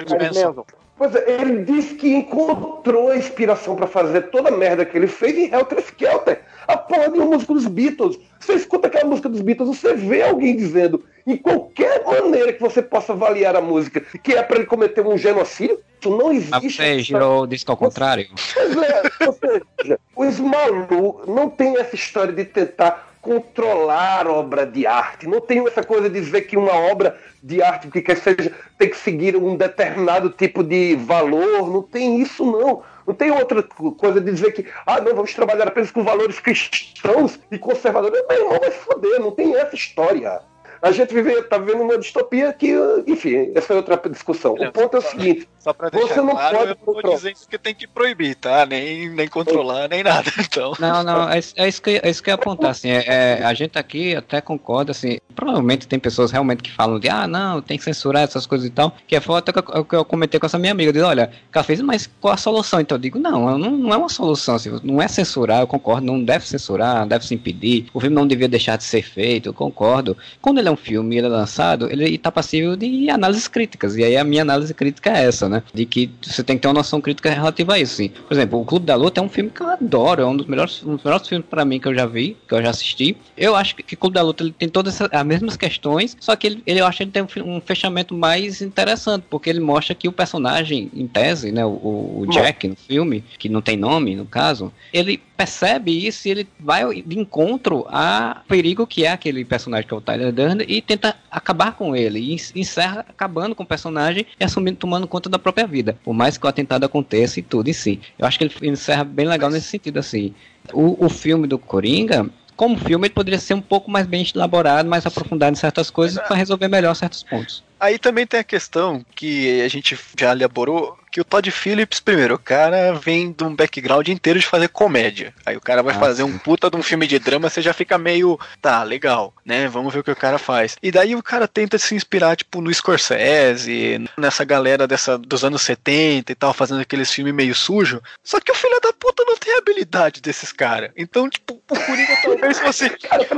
Pois é, ele disse que encontrou a inspiração para fazer toda a merda que ele fez em Helter Skelter a porra de uma música dos Beatles. Você escuta aquela música dos Beatles, você vê alguém dizendo, em qualquer maneira que você possa avaliar a música, que é para ele cometer um genocídio, isso não existe. Você girou o disco ao contrário? Pois é, ou seja, os malucos não tem essa história de tentar controlar obra de arte. Não tem essa coisa de dizer que uma obra de arte que quer seja tem que seguir um determinado tipo de valor. Não tem isso não. Não tem outra coisa de dizer que, ah, não, vamos trabalhar apenas com valores cristãos e conservadores. Meu irmão, vai se foder, não tem essa história. A gente vive, tá vivendo uma distopia que, enfim, essa é outra discussão. o ponto é o seguinte: só pra deixar você não claro, pode eu não tô dizendo que tem que proibir, tá? Nem, nem controlar, nem nada. Então. Não, não, é, é, isso, que, é isso que eu ia apontar. Assim, é, é, a gente aqui até concorda, assim, provavelmente tem pessoas realmente que falam de, ah, não, tem que censurar essas coisas e tal, que é foda que eu, que eu comentei com essa minha amiga. Eu digo, olha, ela fez, mas qual a solução? Então eu digo, não, não, não é uma solução, assim, não é censurar, eu concordo, não deve censurar, deve se impedir, o filme não devia deixar de ser feito, eu concordo. Quando ele é um filme, ele é lançado, ele está passível de análises críticas, e aí a minha análise crítica é essa, né? De que você tem que ter uma noção crítica relativa a isso. Por exemplo, o Clube da Luta é um filme que eu adoro, é um dos melhores, um dos melhores filmes para mim que eu já vi, que eu já assisti. Eu acho que o Clube da Luta ele tem todas as mesmas questões, só que ele, ele eu acho que ele tem um, um, fechamento mais interessante, porque ele mostra que o personagem, em tese, né, o, o Jack no filme, que não tem nome no caso, ele percebe isso e ele vai de encontro a perigo que é aquele personagem que é o Tyler Durden e tenta acabar com ele e encerra acabando com o personagem e assumindo tomando conta da própria vida, por mais que o atentado aconteça e tudo em si. Eu acho que ele encerra bem legal nesse sentido assim. O, o filme do Coringa como filme, ele poderia ser um pouco mais bem elaborado, mais aprofundado em certas coisas para resolver melhor certos pontos. Aí também tem a questão que a gente já elaborou, que o Todd Phillips, primeiro, o cara vem de um background inteiro de fazer comédia. Aí o cara vai ah, fazer sim. um puta de um filme de drama, você já fica meio, tá, legal, né? Vamos ver o que o cara faz. E daí o cara tenta se inspirar, tipo, no Scorsese, nessa galera dessa dos anos 70 e tal, fazendo aqueles filmes meio sujo. Só que o filho da puta não tem a habilidade desses caras. Então, tipo, o Coringa talvez fosse.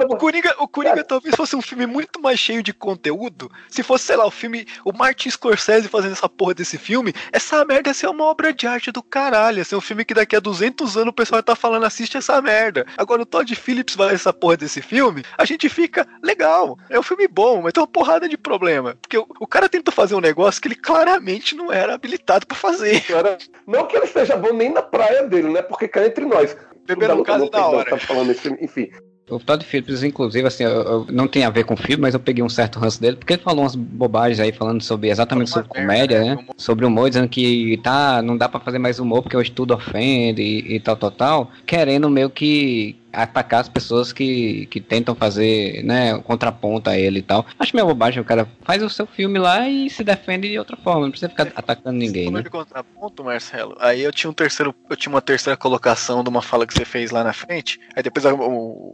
o Coringa, o Coringa talvez fosse um filme muito mais cheio de conteúdo se fosse, sei lá, o filme, o Martin Scorsese fazendo essa porra desse filme, essa merda ia ser uma obra de arte do caralho, ia ser um filme que daqui a 200 anos o pessoal tá falando, assiste essa merda. Agora o Todd Phillips vai essa porra desse filme, a gente fica legal, é um filme bom, mas tem uma porrada de problema, porque o, o cara tentou fazer um negócio que ele claramente não era habilitado para fazer. Não que ele seja bom nem na praia dele, né? Porque cá entre nós. Beber no caso da hora. Tá falando esse, enfim. O Todd Phillips, inclusive, assim, eu, eu, não tem a ver com o filme, mas eu peguei um certo ranço dele, porque ele falou umas bobagens aí, falando sobre exatamente sobre comédia, né? Sobre humor, dizendo que tá, não dá para fazer mais humor porque o estudo ofende e, e tal, tal, tal, querendo meio que atacar as pessoas que, que tentam fazer, né, contraponto a ele e tal. Acho meio bobagem, o cara faz o seu filme lá e se defende de outra forma, não precisa ficar é, atacando ninguém, né? de contraponto, Marcelo, aí eu tinha um terceiro, eu tinha uma terceira colocação de uma fala que você fez lá na frente, aí depois a,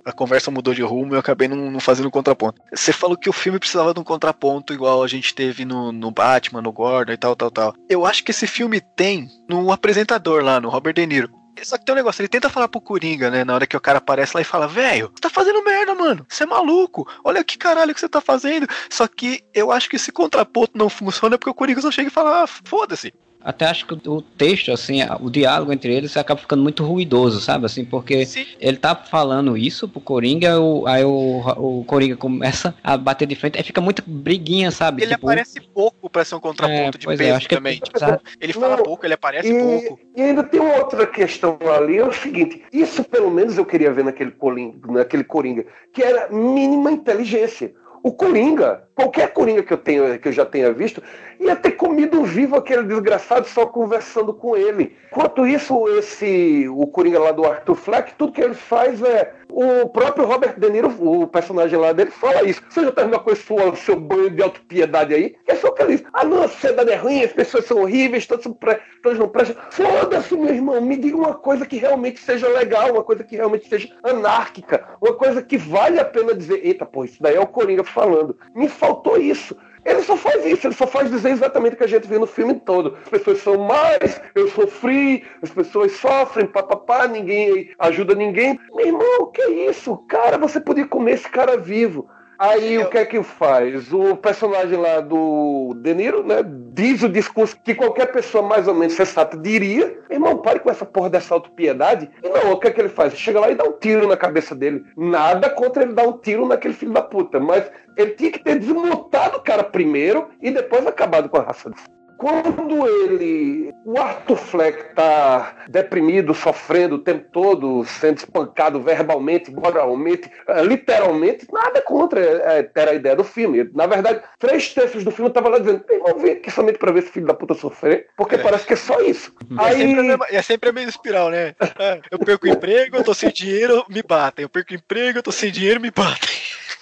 a conversa mudou de rumo e eu acabei não, não, fazendo contraponto. Você falou que o filme precisava de um contraponto igual a gente teve no, no Batman, no Gordon e tal, tal, tal. Eu acho que esse filme tem no apresentador lá, no Robert De Niro. Só que tem um negócio, ele tenta falar pro Coringa, né? Na hora que o cara aparece lá e fala, velho, você tá fazendo merda, mano. Você é maluco. Olha que caralho que você tá fazendo. Só que eu acho que esse contraponto não funciona porque o Coringa só chega e fala, ah, foda-se até acho que o texto, assim, o diálogo entre eles acaba ficando muito ruidoso, sabe? Assim, porque Sim. ele tá falando isso pro Coringa, o, aí o, o Coringa começa a bater de frente, aí fica muito briguinha, sabe? Ele tipo, aparece pouco pra ser um contraponto é, de é, peso é, também. Tipo, ele fala Não, pouco, ele aparece e, pouco. E ainda tem uma outra questão ali, é o seguinte, isso pelo menos eu queria ver naquele, Coringa, naquele Coringa, que era mínima inteligência. O Coringa, qualquer Coringa que eu, tenha, que eu já tenha visto, ia ter comido vivo aquele desgraçado só conversando com ele. Enquanto isso, esse o Coringa lá do Arthur Fleck, tudo que ele faz é. O próprio Robert De Niro, o personagem lá dele, fala isso. Você já terminou com esse seu, banho de autopiedade aí? É só que ele diz: ah, não, a sociedade é ruim, as pessoas são horríveis, todos, todos não prestam. Foda-se, meu irmão, me diga uma coisa que realmente seja legal, uma coisa que realmente seja anárquica, uma coisa que vale a pena dizer: eita, pô, isso daí é o Coringa falando. Me faltou isso. Ele só faz isso, ele só faz dizer exatamente o que a gente vê no filme todo. As pessoas são mais, eu sofri, as pessoas sofrem, papapá, ninguém ajuda ninguém. Meu irmão, que isso? Cara, você podia comer esse cara vivo. Aí o que é que faz? O personagem lá do De Niro, né, diz o discurso que qualquer pessoa mais ou menos sensata diria. Irmão, pare com essa porra dessa autopiedade. E não, o que é que ele faz? Chega lá e dá um tiro na cabeça dele. Nada contra ele dar um tiro naquele filho da puta, mas ele tinha que ter desmontado o cara primeiro e depois acabado com a raça dele. Quando ele. O Arthur Fleck tá deprimido, sofrendo o tempo todo, sendo espancado verbalmente, moralmente, eh, literalmente, nada contra é, ter a ideia do filme. Na verdade, três terços do filme eu tava lá dizendo: vamos ver aqui somente pra ver esse filho da puta sofrer, porque é. parece que é só isso. É Aí... sempre, a mesma, é sempre a mesma espiral, né? É, eu perco emprego, eu tô sem dinheiro, me batem. Eu perco emprego, eu tô sem dinheiro, me batem.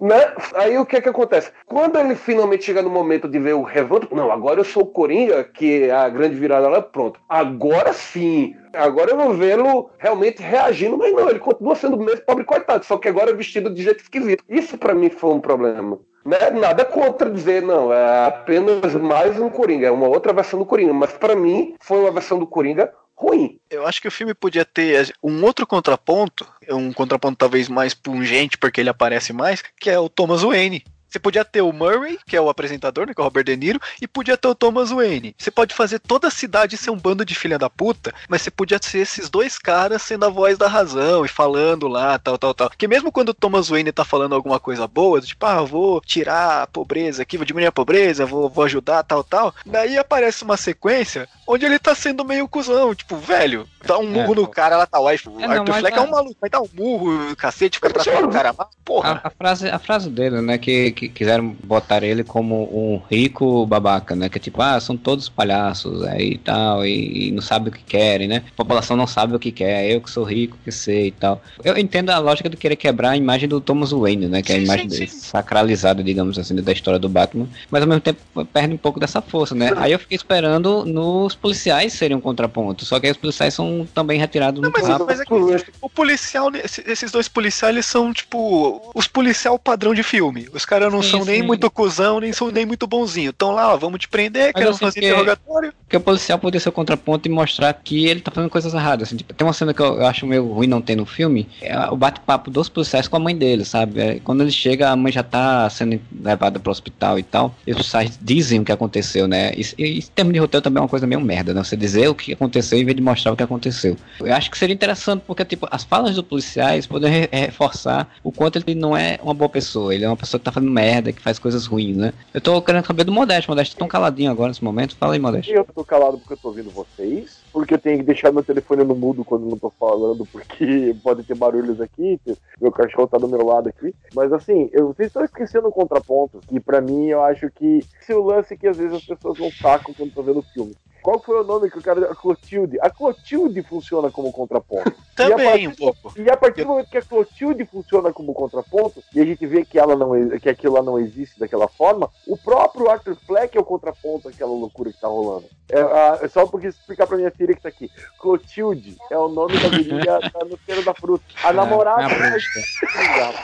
Né? Aí o que é que acontece? Quando ele finalmente chega no momento de ver o revanto, não, agora eu sou o Coringa, que é a grande virada lá, pronto. Agora sim, agora eu vou vê-lo realmente reagindo, mas não, ele continua sendo o mesmo pobre coitado, só que agora é vestido de jeito esquisito. Isso para mim foi um problema. Né? Nada contra dizer, não, é apenas mais um Coringa, é uma outra versão do Coringa, mas para mim foi uma versão do Coringa ruim. Eu acho que o filme podia ter um outro contraponto, um contraponto talvez mais pungente, porque ele aparece mais, que é o Thomas Wayne. Você podia ter o Murray, que é o apresentador, né, que é o Robert De Niro, e podia ter o Thomas Wayne. Você pode fazer toda a cidade ser um bando de filha da puta, mas você podia ser esses dois caras sendo a voz da razão e falando lá, tal, tal, tal. Que mesmo quando o Thomas Wayne tá falando alguma coisa boa, tipo, ah, vou tirar a pobreza aqui, vou diminuir a pobreza, vou, vou ajudar, tal, tal. Daí aparece uma sequência onde ele tá sendo meio cuzão, tipo, velho, dá um murro é, no cara, ela tá lá, o é, Arthur Fleck é um maluco, vai dar um murro, cacete, fica tratando o cara mal, porra. A, a, frase, a frase dele, né, que, que que quiseram botar ele como um rico babaca, né? Que é tipo, ah, são todos palhaços aí e tal, e, e, não sabe o que querem, né? A população não sabe o que quer, eu que sou rico, que sei e tal. Eu entendo a lógica de querer quebrar a imagem do Thomas Wayne, né? Que é a imagem sim, dele, sim. sacralizada, digamos assim, da história do Batman, mas ao mesmo tempo perde um pouco dessa força, né? Aí eu fiquei esperando nos policiais serem um contraponto, só que aí os policiais são também retirados Não, muito mas, rápido. mas é que o policial, esse- esses dois policiais, eles são tipo os policial padrão de filme. Os caras não Sim, são nem sim. muito cuzão, nem são nem muito bonzinho. Estão lá, ó, vamos te prender, Mas queremos assim, fazer que- interrogatório. Porque o policial poderia ser o contraponto e mostrar que ele tá fazendo coisas erradas. Assim, tipo, tem uma cena que eu, eu acho meio ruim não ter no filme, é o bate-papo dos policiais com a mãe dele, sabe? É, quando ele chega, a mãe já tá sendo levada pro hospital e tal, e os policiais dizem o que aconteceu, né? Isso, e, em termos de roteiro também é uma coisa meio merda, né? Você dizer o que aconteceu em vez de mostrar o que aconteceu. Eu acho que seria interessante porque, tipo, as falas dos policiais podem re- reforçar o quanto ele não é uma boa pessoa, ele é uma pessoa que tá fazendo merda, que faz coisas ruins, né? Eu tô querendo saber do Modesto, Modesto tá tão caladinho agora nesse momento, fala aí, Modesto. Eu tô calado porque eu tô ouvindo vocês, porque eu tenho que deixar meu telefone no mudo quando não tô falando, porque pode ter barulhos aqui, meu cachorro tá do meu lado aqui. Mas assim, eu, vocês estão esquecendo um contraponto, que pra mim eu acho que esse é o lance que às vezes as pessoas não sacam quando estão vendo filme. Qual foi o nome que o cara. A Clotilde. A Clotilde funciona como contraponto. Também, partir- um pouco. E a partir do momento que a Clotilde funciona como contraponto, e a gente vê que, ela não, que aquilo lá não existe daquela forma, o próprio Arthur Fleck é o contraponto àquela loucura que tá rolando. É, a- é só porque explicar pra minha filha que tá aqui. Clotilde é o nome da da no cheiro da fruta. A namorada. é a da-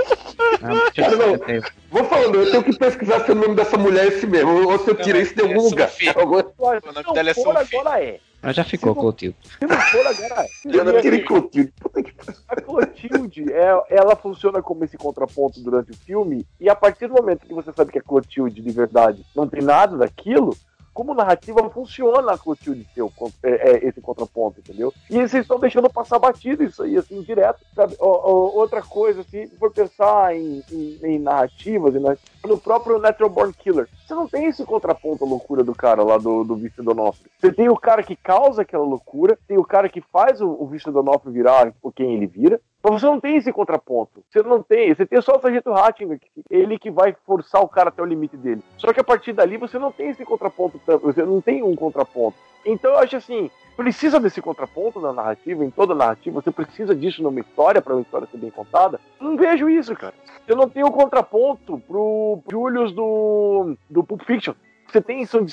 Ah, deixa eu Não, ver. Vou falando, eu tenho que pesquisar se o nome dessa mulher é esse mesmo, ou se eu tirei isso de algum é lugar. Se nome dela é Agora é. Mas já ficou, Clotilde. Se não for, agora é. Clotilde. A Clotilde, é, ela funciona como esse contraponto durante o filme, e a partir do momento que você sabe que a Clotilde de verdade não tem nada daquilo, como narrativa funciona Clotilde con- é, é, esse contraponto, entendeu? E vocês estão deixando passar batido isso aí, assim, direto, sabe? Outra coisa, se for pensar em, em- em narrativas, e na- no próprio Natural Born Killer, você não tem esse contraponto à loucura do cara lá do, do Vice Donofrio. Você tem o cara que causa aquela loucura, tem o cara que faz o, o Vice Donofrio virar quem ele vira, mas você não tem esse contraponto. Você não tem. Você tem só o Sargento Rattinger, que- ele que vai forçar o cara até o limite dele. Só que a partir dali você não tem esse contraponto. tam- Você não tem um contraponto. Então eu acho assim. Precisa desse contraponto na narrativa, em toda narrativa, você precisa disso numa história, para uma história ser bem contada. Não vejo isso, cara. Eu não tenho contraponto pro Julius do, do Pulp Fiction. Você tem, são,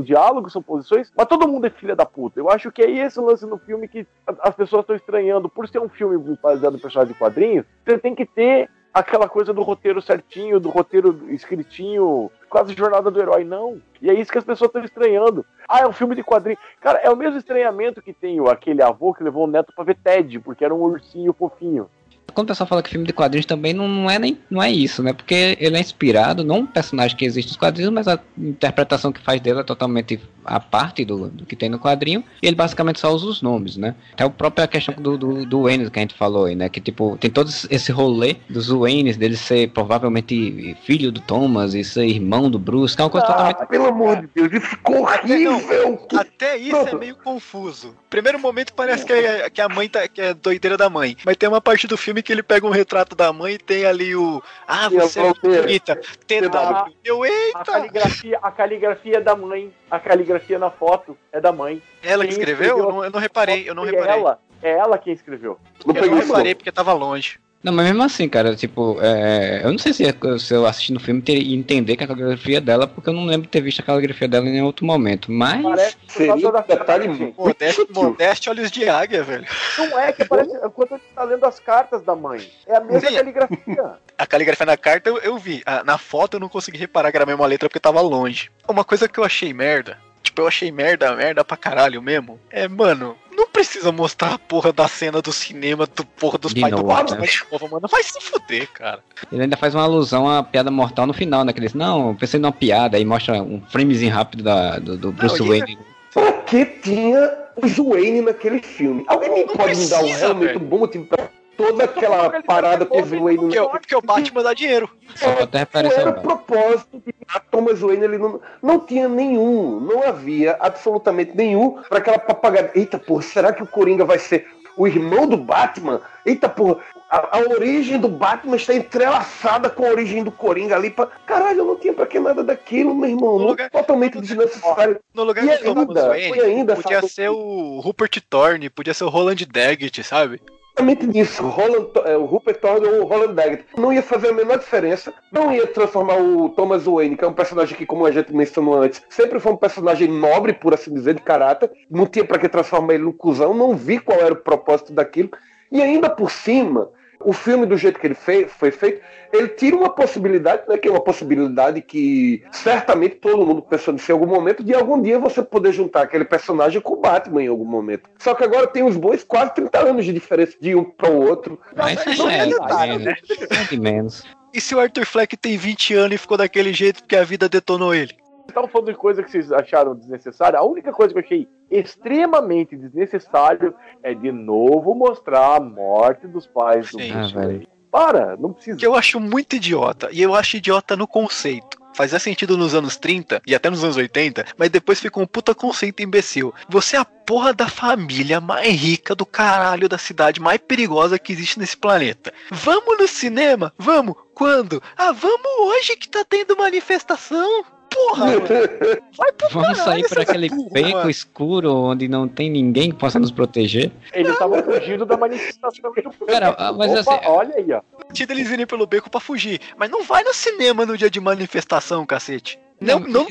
diálogos, são posições, mas todo mundo é filha da puta. Eu acho que é esse lance no filme que as pessoas estão estranhando. Por ser um filme baseado em personagem de quadrinhos, você tem que ter aquela coisa do roteiro certinho, do roteiro escritinho, quase jornada do herói. Não. E é isso que as pessoas estão estranhando. Ah, é um filme de quadrinhos. Cara, é o mesmo estranhamento que tem aquele avô que levou o neto pra ver Ted, porque era um ursinho fofinho. Quando o pessoal fala que filme de quadrinhos também não, não é nem não é isso, né? Porque ele é inspirado num personagem que existe nos quadrinhos, mas a interpretação que faz dele é totalmente a parte do, do que tem no quadrinho. E ele basicamente só usa os nomes, né? Até a própria questão do, do, do Wayne que a gente falou aí, né? Que tipo, tem todo esse rolê dos Waynes, dele ser provavelmente filho do Thomas e ser irmão do Bruce, que é uma coisa Ah, totalmente. pelo amor de Deus, isso ficou horrível. Que- Até isso é meio confuso. Primeiro momento parece que, é- que a mãe tá, que é doideira da mãe. Mas tem uma parte do filme que ele pega um retrato da mãe e tem ali o. Ah, a você é bonita. TW. Eu, A eita! caligrafia, a caligrafia é da mãe. A caligrafia na foto é da mãe. Ela que Quem escreveu? Eu escreveu não, eu não reparei, eu não Foi reparei. Ela, é ela quem escreveu. Não Eu não reparei porque tava longe. Não, mas mesmo assim, cara, tipo, é, eu não sei se, se eu assistindo o filme teria entender que a caligrafia é dela, porque eu não lembro de ter visto a caligrafia dela em nenhum outro momento. Mas. Parece Seria um da detalhe muito Modeste, modeste olhos de águia, velho. Não é que parece enquanto a gente tá lendo as cartas da mãe. É a mesma Sim. caligrafia. A caligrafia na carta eu, eu vi. Ah, na foto eu não consegui reparar que era a mesma letra porque tava longe. Uma coisa que eu achei merda, tipo, eu achei merda, merda pra caralho mesmo. É, mano, não precisa mostrar a porra da cena do cinema do porra dos De pais do novo, Batman né? de novo, mano. Vai se fuder, cara. Ele ainda faz uma alusão à piada mortal no final, né? Que ele diz, não, eu pensei numa piada, aí mostra um framezinho rápido da, do, do Bruce Não, Wayne. Pra que tinha o Wayne naquele filme? Alguém me Não pode me dar um precisa, realmente bom motivo pra toda aquela parada com o Wayne Porque, o- porque o Batman dá dinheiro. Só pra ter Não referência era o propósito de a Thomas Wayne, ele não, não tinha nenhum, não havia absolutamente nenhum para aquela papagada. Eita, porra, será que o Coringa vai ser o irmão do Batman? Eita, porra, a, a origem do Batman está entrelaçada com a origem do Coringa ali. Pra... Caralho, eu não tinha pra que nada daquilo, meu irmão. No lugar- totalmente desnecessário. No lugar E do Thomas ainda, Wayne, ainda, podia sabe- ser o Rupert Thorne, podia ser o Roland Daggett, sabe? Exatamente nisso. Roland, é, o Rupert Thorne ou o Roland Daggett. Não ia fazer a menor diferença. Não ia transformar o Thomas Wayne, que é um personagem que, como a gente mencionou antes, sempre foi um personagem nobre, por assim dizer, de caráter. Não tinha para que transformar ele num cuzão. Não vi qual era o propósito daquilo. E ainda por cima, o filme, do jeito que ele fez, foi feito, ele tira uma possibilidade, né, que é uma possibilidade que certamente todo mundo pensou nisso em algum momento, de algum dia você poder juntar aquele personagem com o Batman em algum momento. Só que agora tem os dois quase 30 anos de diferença de um para o outro. Mas Não é, detalhe, é, né? é de menos. E se o Arthur Fleck tem 20 anos e ficou daquele jeito porque a vida detonou ele? Vocês estavam falando de coisa que vocês acharam desnecessária. A única coisa que eu achei extremamente desnecessário é de novo mostrar a morte dos pais do. Bruce Ah. Wayne. Para, não precisa. Que eu acho muito idiota. E eu acho idiota no conceito. Fazia sentido nos anos 30 e até nos anos 80, mas depois ficou um puta conceito imbecil. Você é a porra da família mais rica do caralho da cidade mais perigosa que existe nesse planeta. Vamos no cinema? Vamos! Quando? Ah, vamos hoje que tá tendo manifestação! Porra! Vai pro Vamos caralho, sair por aquele porra, beco mano. escuro onde não tem ninguém que possa nos proteger. Ele estava fugindo da manifestação do Cara, mas Opa, assim- olha aí, ó. eles irem pelo beco pra fugir. Mas não vai no cinema no dia de manifestação, cacete. Não, não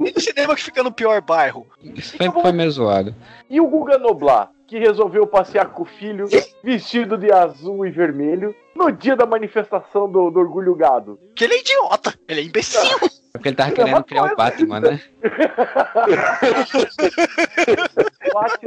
nem no cinema que fica no pior bairro. Isso foi, foi meio zoado. E o Guga Noblar, que resolveu passear com o filho vestido de azul e vermelho no dia da manifestação do, do Orgulho Gado. Que ele é idiota, ele é imbecil. Porque ele tava É querendo criar o. Batman, né? Bate.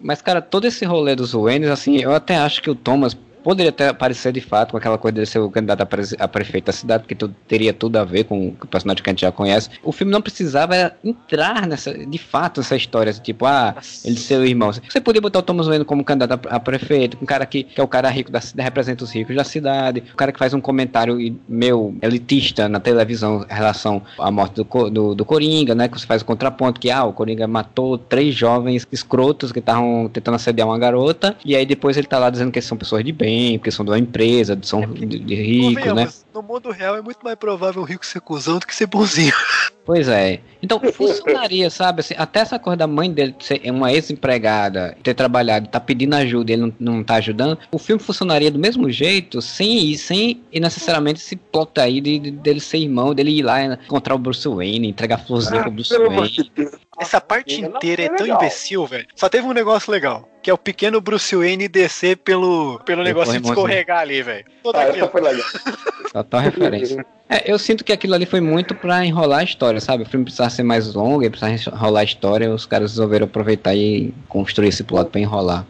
Mas, cara, todo esse rolê dos Waynes, assim, eu até acho que o Thomas poderia até aparecer de fato com aquela coisa de ser o candidato a, prese- a prefeito da cidade, porque teria tudo a ver com o personagem que a gente já conhece. O filme não precisava entrar nessa, de fato nessa história, assim, tipo, ah, ele ser o irmão. Você podia botar o Thomas Wayne como candidato a, a prefeito, um cara que, que é o cara rico da cidade, representa os ricos da cidade, o cara que faz um comentário meio elitista na televisão em relação à morte do, do, do Coringa, né? Que você faz o contraponto que, ah, o Coringa matou três jovens escrotos que estavam tentando assediar uma garota, e aí depois ele tá lá dizendo que são pessoas de bem, porque são de uma empresa, são de, de rico, né? No mundo real é muito mais provável o rico ser cuzão do que ser bonzinho. Pois é. Então funcionaria, sabe? Assim, até essa coisa da mãe dele ser uma ex-empregada, ter trabalhado, tá pedindo ajuda e ele não, não tá ajudando, o filme funcionaria do mesmo jeito, sem ir, sem ir necessariamente esse plot aí de, de- dele ser irmão, dele ir lá encontrar o Bruce Wayne, entregar florzinha pro Bruce Wayne. Essa parte inteira é tão imbecil, velho. Só teve um negócio legal, que é o pequeno Bruce Wayne descer pelo, pelo negócio de corrimãozinho. escorregar ali, velho. Toda Ah, aquilo. essa foi legal. Total referência. É, eu sinto que aquilo ali foi muito pra enrolar a história, sabe? O filme precisava ser mais longo, e precisava enrolar a história, os caras resolveram aproveitar e construir esse plot pra enrolar.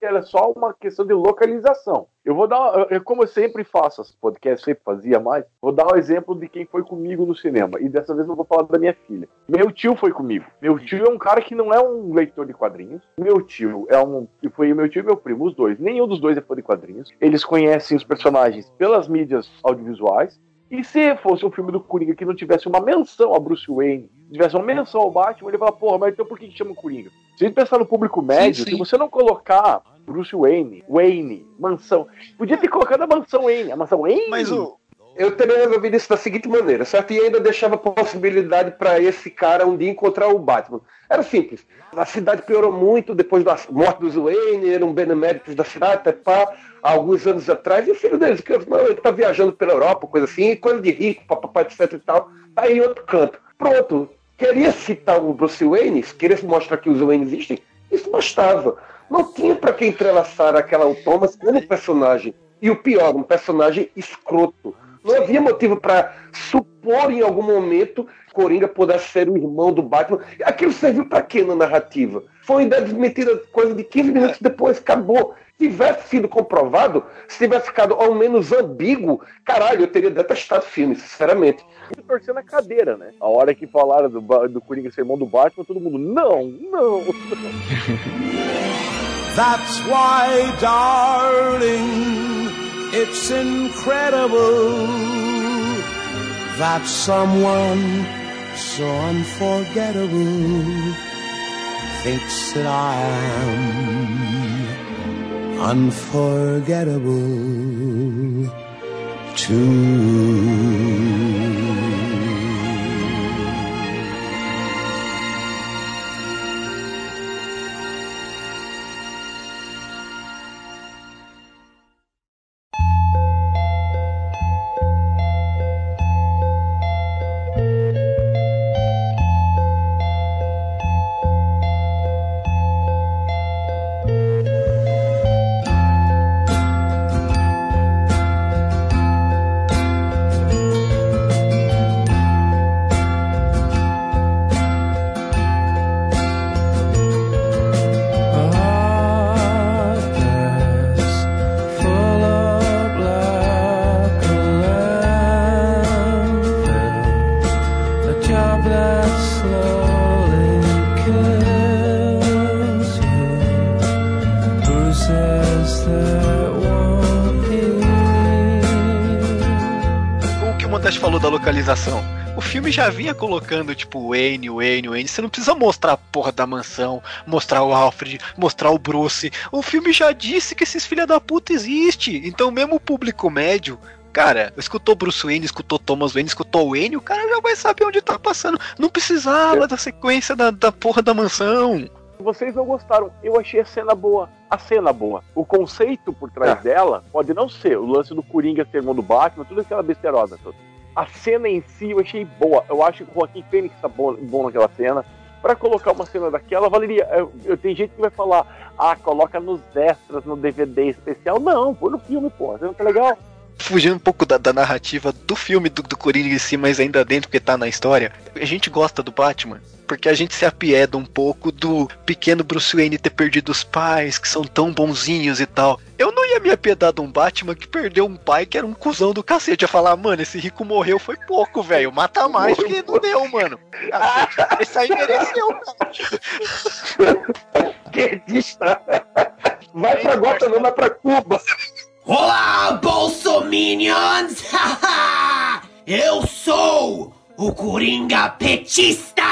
Ela é só uma questão de localização. Eu vou dar, eu- como eu sempre faço esse podcast, sempre fazia mais, vou dar um exemplo de quem foi comigo no cinema. E dessa vez não vou falar da minha filha. Meu tio foi comigo. Meu tio é um cara que não é um leitor de quadrinhos. Meu tio é um. Foi meu tio e meu primo, os dois. Nenhum dos dois é fã de quadrinhos. Eles conhecem os personagens pelas mídias audiovisuais. E se fosse um filme do Coringa que não tivesse uma menção a Bruce Wayne, tivesse uma menção ao Batman, ele fala, porra, mas então por que que chama Coringa? Se a gente pensar no público médio, sim. se você não colocar Bruce Wayne, Wayne, mansão, podia ter colocado a mansão Wayne, a mansão Wayne. Mas o. Eu teria resolvido isso da seguinte maneira, certo? E ainda deixava possibilidade para esse cara um dia encontrar o Batman. Era simples. A cidade piorou muito depois da morte dos Wayne, eram beneméritos da cidade, até pá, alguns anos atrás, e o filho deles, que não, ele tá viajando pela Europa, coisa assim, coisa de rico, papapá, etc e tal, tá em outro canto. Pronto. Queria citar o Bruce Wayne, queria mostrar que os Wayne existem, isso bastava. Não tinha para que entrelaçar aquela o Thomas como personagem. E o pior, um personagem escroto. Não havia motivo para supor em algum momento Coringa pudesse ser o irmão do Batman. Aquilo serviu para quê na narrativa? Foi uma ideia desmentida coisa de 15 minutos depois, acabou. Se tivesse sido comprovado, se tivesse ficado ao menos ambíguo, caralho, eu teria detestado o filme, sinceramente. torcendo na cadeira, né? A hora que falaram do, do Coringa ser irmão do Batman, todo mundo, não, não. That's why, darling, it's incredible that someone so unforgettable thinks that I am unforgettable too. Localização. O filme já vinha colocando, tipo, o Wayne, o Wayne, o Wayne. Você não precisa mostrar a porra da mansão, mostrar o Alfred, mostrar o Bruce. O filme já disse que esses filha da puta existem. Então, mesmo o público médio cara, escutou Bruce Wayne, escutou Thomas Wayne, escutou Wayne, o cara já vai saber onde tá passando. Não precisava da sequência da, da porra da mansão. Vocês não gostaram. Eu achei a cena boa. A cena boa. O conceito por trás é. dela pode não ser o lance do Coringa ser irmão do Batman, tudo aquela besteirosa toda. A cena em si eu achei boa. Eu acho que o Joaquim Fênix tá bom, bom naquela cena. Para colocar uma cena daquela, valeria. Eu, eu, tem gente que vai falar, ah, coloca nos extras, no DVD especial. Não, põe no filme, pô. Não tá legal? fugindo um pouco da, da narrativa do filme do, do Coringa em si, mas ainda dentro que tá na história, a gente gosta do Batman porque a gente se apieda um pouco do pequeno Bruce Wayne ter perdido os pais, que são tão bonzinhos e tal. Eu não ia me apiedar de um Batman que perdeu um pai que era um cuzão do cacete. Ia falar, mano, esse rico morreu foi pouco, velho. Mata mais que não deu, mano. esse aí mereceu, cara. Vai pra Gota, não vai pra Cuba. Olá, Bolsominions! Eu sou o Coringa Petista!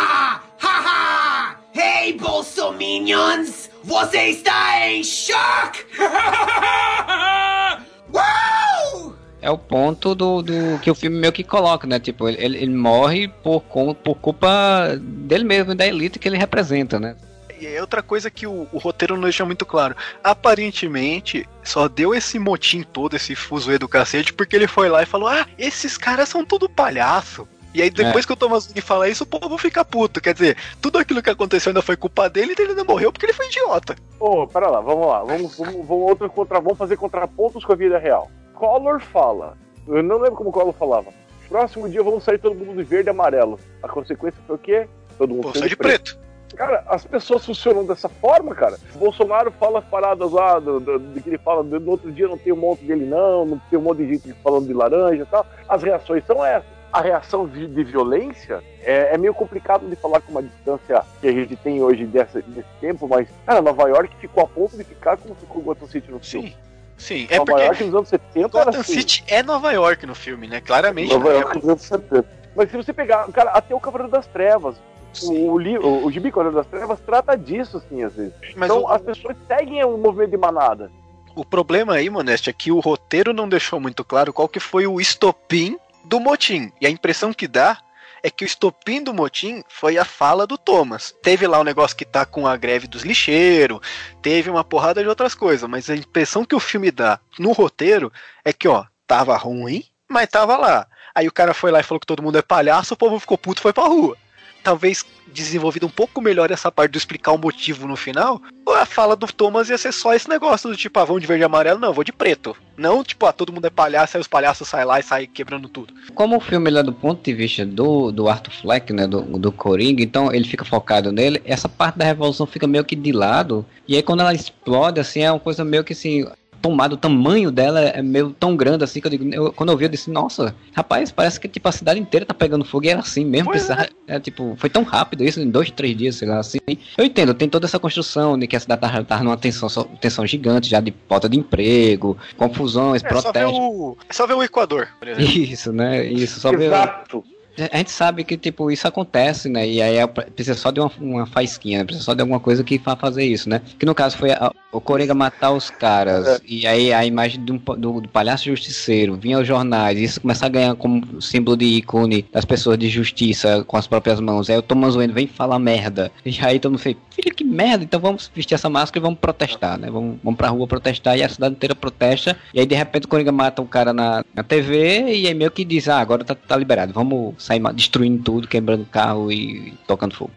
Haha! hey, Bolsominions! Você está em choque! Uau! É o ponto do, do que o filme meio que coloca, né? Tipo, ele, ele morre por, por culpa dele mesmo, da elite que ele representa, né? E é outra coisa que o, o, roteiro não deixa muito claro. Aparentemente, só deu esse motim todo, esse fuzuê do cacete, porque ele foi lá e falou: Ah, esses caras são tudo palhaço. E aí, depois é. que o Thomas Wayne fala isso, o povo fica puto. Quer dizer, tudo aquilo que aconteceu ainda foi culpa dele e ele não morreu porque ele foi idiota. Ô, oh, pera lá, vamos lá. Vamos, vamos, vamos, outro contra, vamos fazer contrapontos com a vida real. Collor fala. Eu não lembro como Collor falava. Próximo dia vamos sair todo mundo de verde e amarelo. A consequência foi o quê? Todo mundo Pô, de preto. preto. Cara, as pessoas funcionam dessa forma, cara. O Bolsonaro fala as paradas lá, do, do, do que ele fala, no outro dia não tem um monte dele, não, não tem um monte de gente falando de laranja e tal. As reações são essas. A reação de, de violência é, é, meio complicado de falar com uma distância que a gente tem hoje dessa, desse tempo, mas, cara, Nova York ficou a ponto de ficar como ficou Gotham City no filme. Sim. Sim, é Nova porque York nos anos 70 Gotham assim. City é Nova York no filme, né? Claramente. Nova York nos anos 70. Mas se você pegar, cara, até o Cavaleiro das Trevas, o, o, o Gibi Cavaleiro das Trevas trata disso, assim, às vezes. Mas então o... as pessoas seguem o movimento de manada. O problema aí, Moneste, é que o roteiro não deixou muito claro qual que foi o estopim do motim. E a impressão que dá é que o estopim do motim foi a fala do Thomas. Teve lá o um negócio que tá com a greve dos lixeiros, teve uma porrada de outras coisas, mas a impressão que o filme dá no roteiro é que, ó, tava ruim, mas tava lá. Aí o cara foi lá e falou que todo mundo é palhaço, o povo ficou puto e foi pra rua talvez desenvolvido um pouco melhor essa parte de explicar o motivo no final, a fala do Thomas ia ser só esse negócio do tipo, ah, vão de verde e amarelo, não, vou de preto. Não, tipo, ah, todo mundo é palhaço, aí os palhaços saem lá e saem quebrando tudo. Como o filme é do ponto de vista do, do Arthur Fleck, né, do, do Coringa, então ele fica focado nele, essa parte da revolução fica meio que de lado, e aí quando ela explode, assim, é uma coisa meio que assim, tomado, o tamanho dela é meio tão grande assim que eu digo, eu, quando eu vi eu disse, nossa, rapaz, parece que tipo a cidade inteira tá pegando fogo e era assim mesmo, é. é. tipo, foi tão rápido isso em dois, três dias, sei lá, assim. Eu entendo, tem toda essa construção de que a cidade tá, tá numa tensão, tensão gigante já de falta de emprego, confusões, é, protestos. Só ver, o, é só ver o Equador, por exemplo. Isso, né? Isso, só Exato. ver a gente sabe que, tipo, isso acontece, né? E aí é, precisa só de uma, uma faísquinha, né? Precisa só de alguma coisa que vá fazer isso, né? Que no caso foi a, o Coringa matar os caras, é. e aí a imagem do, do, do, palhaço justiceiro vinha aos jornais, e isso começar a ganhar como símbolo de ícone das pessoas de justiça com as próprias mãos. Aí o Thomas Wayne vem falar merda. E aí todo mundo fez, filho, que merda, então vamos vestir essa máscara e vamos protestar, né? Vamos, vamos pra rua protestar, e a cidade inteira protesta. E aí de repente o Coringa mata um cara na, na TV, e aí meio que diz, ah, agora tá, tá liberado, vamos sair destruindo tudo, quebrando carro e tocando fogo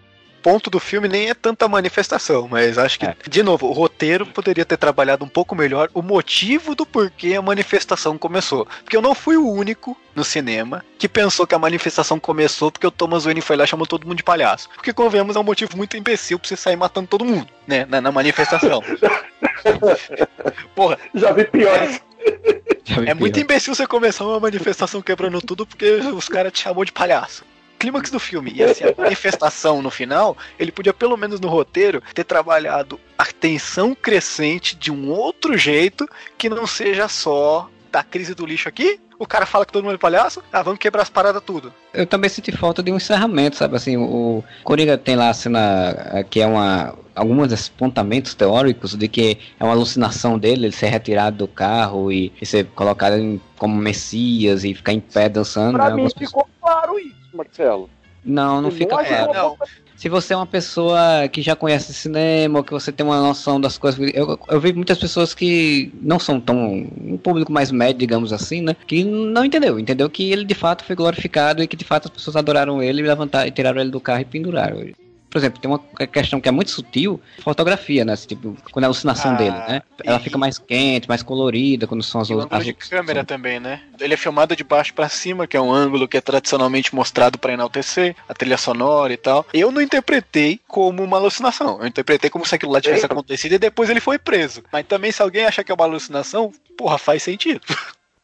ponto do filme nem é tanta manifestação, mas acho que, é. de novo, o roteiro poderia ter trabalhado um pouco melhor o motivo do porquê a manifestação começou. Porque eu não fui o único no cinema que pensou que a manifestação começou porque o Thomas Wayne foi lá e chamou todo mundo de palhaço. Porque, convenhamos, é um motivo muito imbecil pra você sair matando todo mundo, né, na, na manifestação. Porra. Já vi piores. É muito imbecil você começar uma manifestação quebrando tudo porque os caras te chamou de palhaço clímax do filme e assim, a manifestação no final, ele podia, pelo menos no roteiro, ter trabalhado a tensão crescente de um outro jeito que não seja só da crise do lixo aqui, O cara fala que todo mundo é palhaço, ah, vamos quebrar as paradas tudo. Eu também senti falta de um encerramento, sabe? Assim, o Coringa tem lá a cena eh, que é uma. Alguns apontamentos teóricos de que é uma alucinação dele, ele ser retirado do carro e, e ser colocado em- como Messias e ficar em pé dançando. Pra né? mim Algumas pessoas- ficou claro isso, Marcelo. Não, não fica. é, não. se você é uma pessoa que já conhece cinema, ou que você tem uma noção das coisas. Eu, eu vi muitas pessoas que não são tão. um público mais médio, digamos assim, né? Que não entendeu. Entendeu que ele de fato foi glorificado e que de fato as pessoas adoraram ele e levantaram, e tiraram ele do carro e penduraram ele. Por exemplo, tem uma questão que é muito sutil, fotografia, né? Assim, Tipo, quando é a alucinação Ah, dele, né? Ela e- fica mais quente, mais colorida quando são as E o outras. de câmera também, né? Ele é filmado de baixo pra cima, que é um ângulo que é tradicionalmente mostrado pra enaltecer, a trilha sonora e tal. Eu não interpretei como uma alucinação. Eu interpretei como se aquilo lá tivesse acontecido e depois ele foi preso. Mas também se alguém achar que é uma alucinação, porra, faz sentido.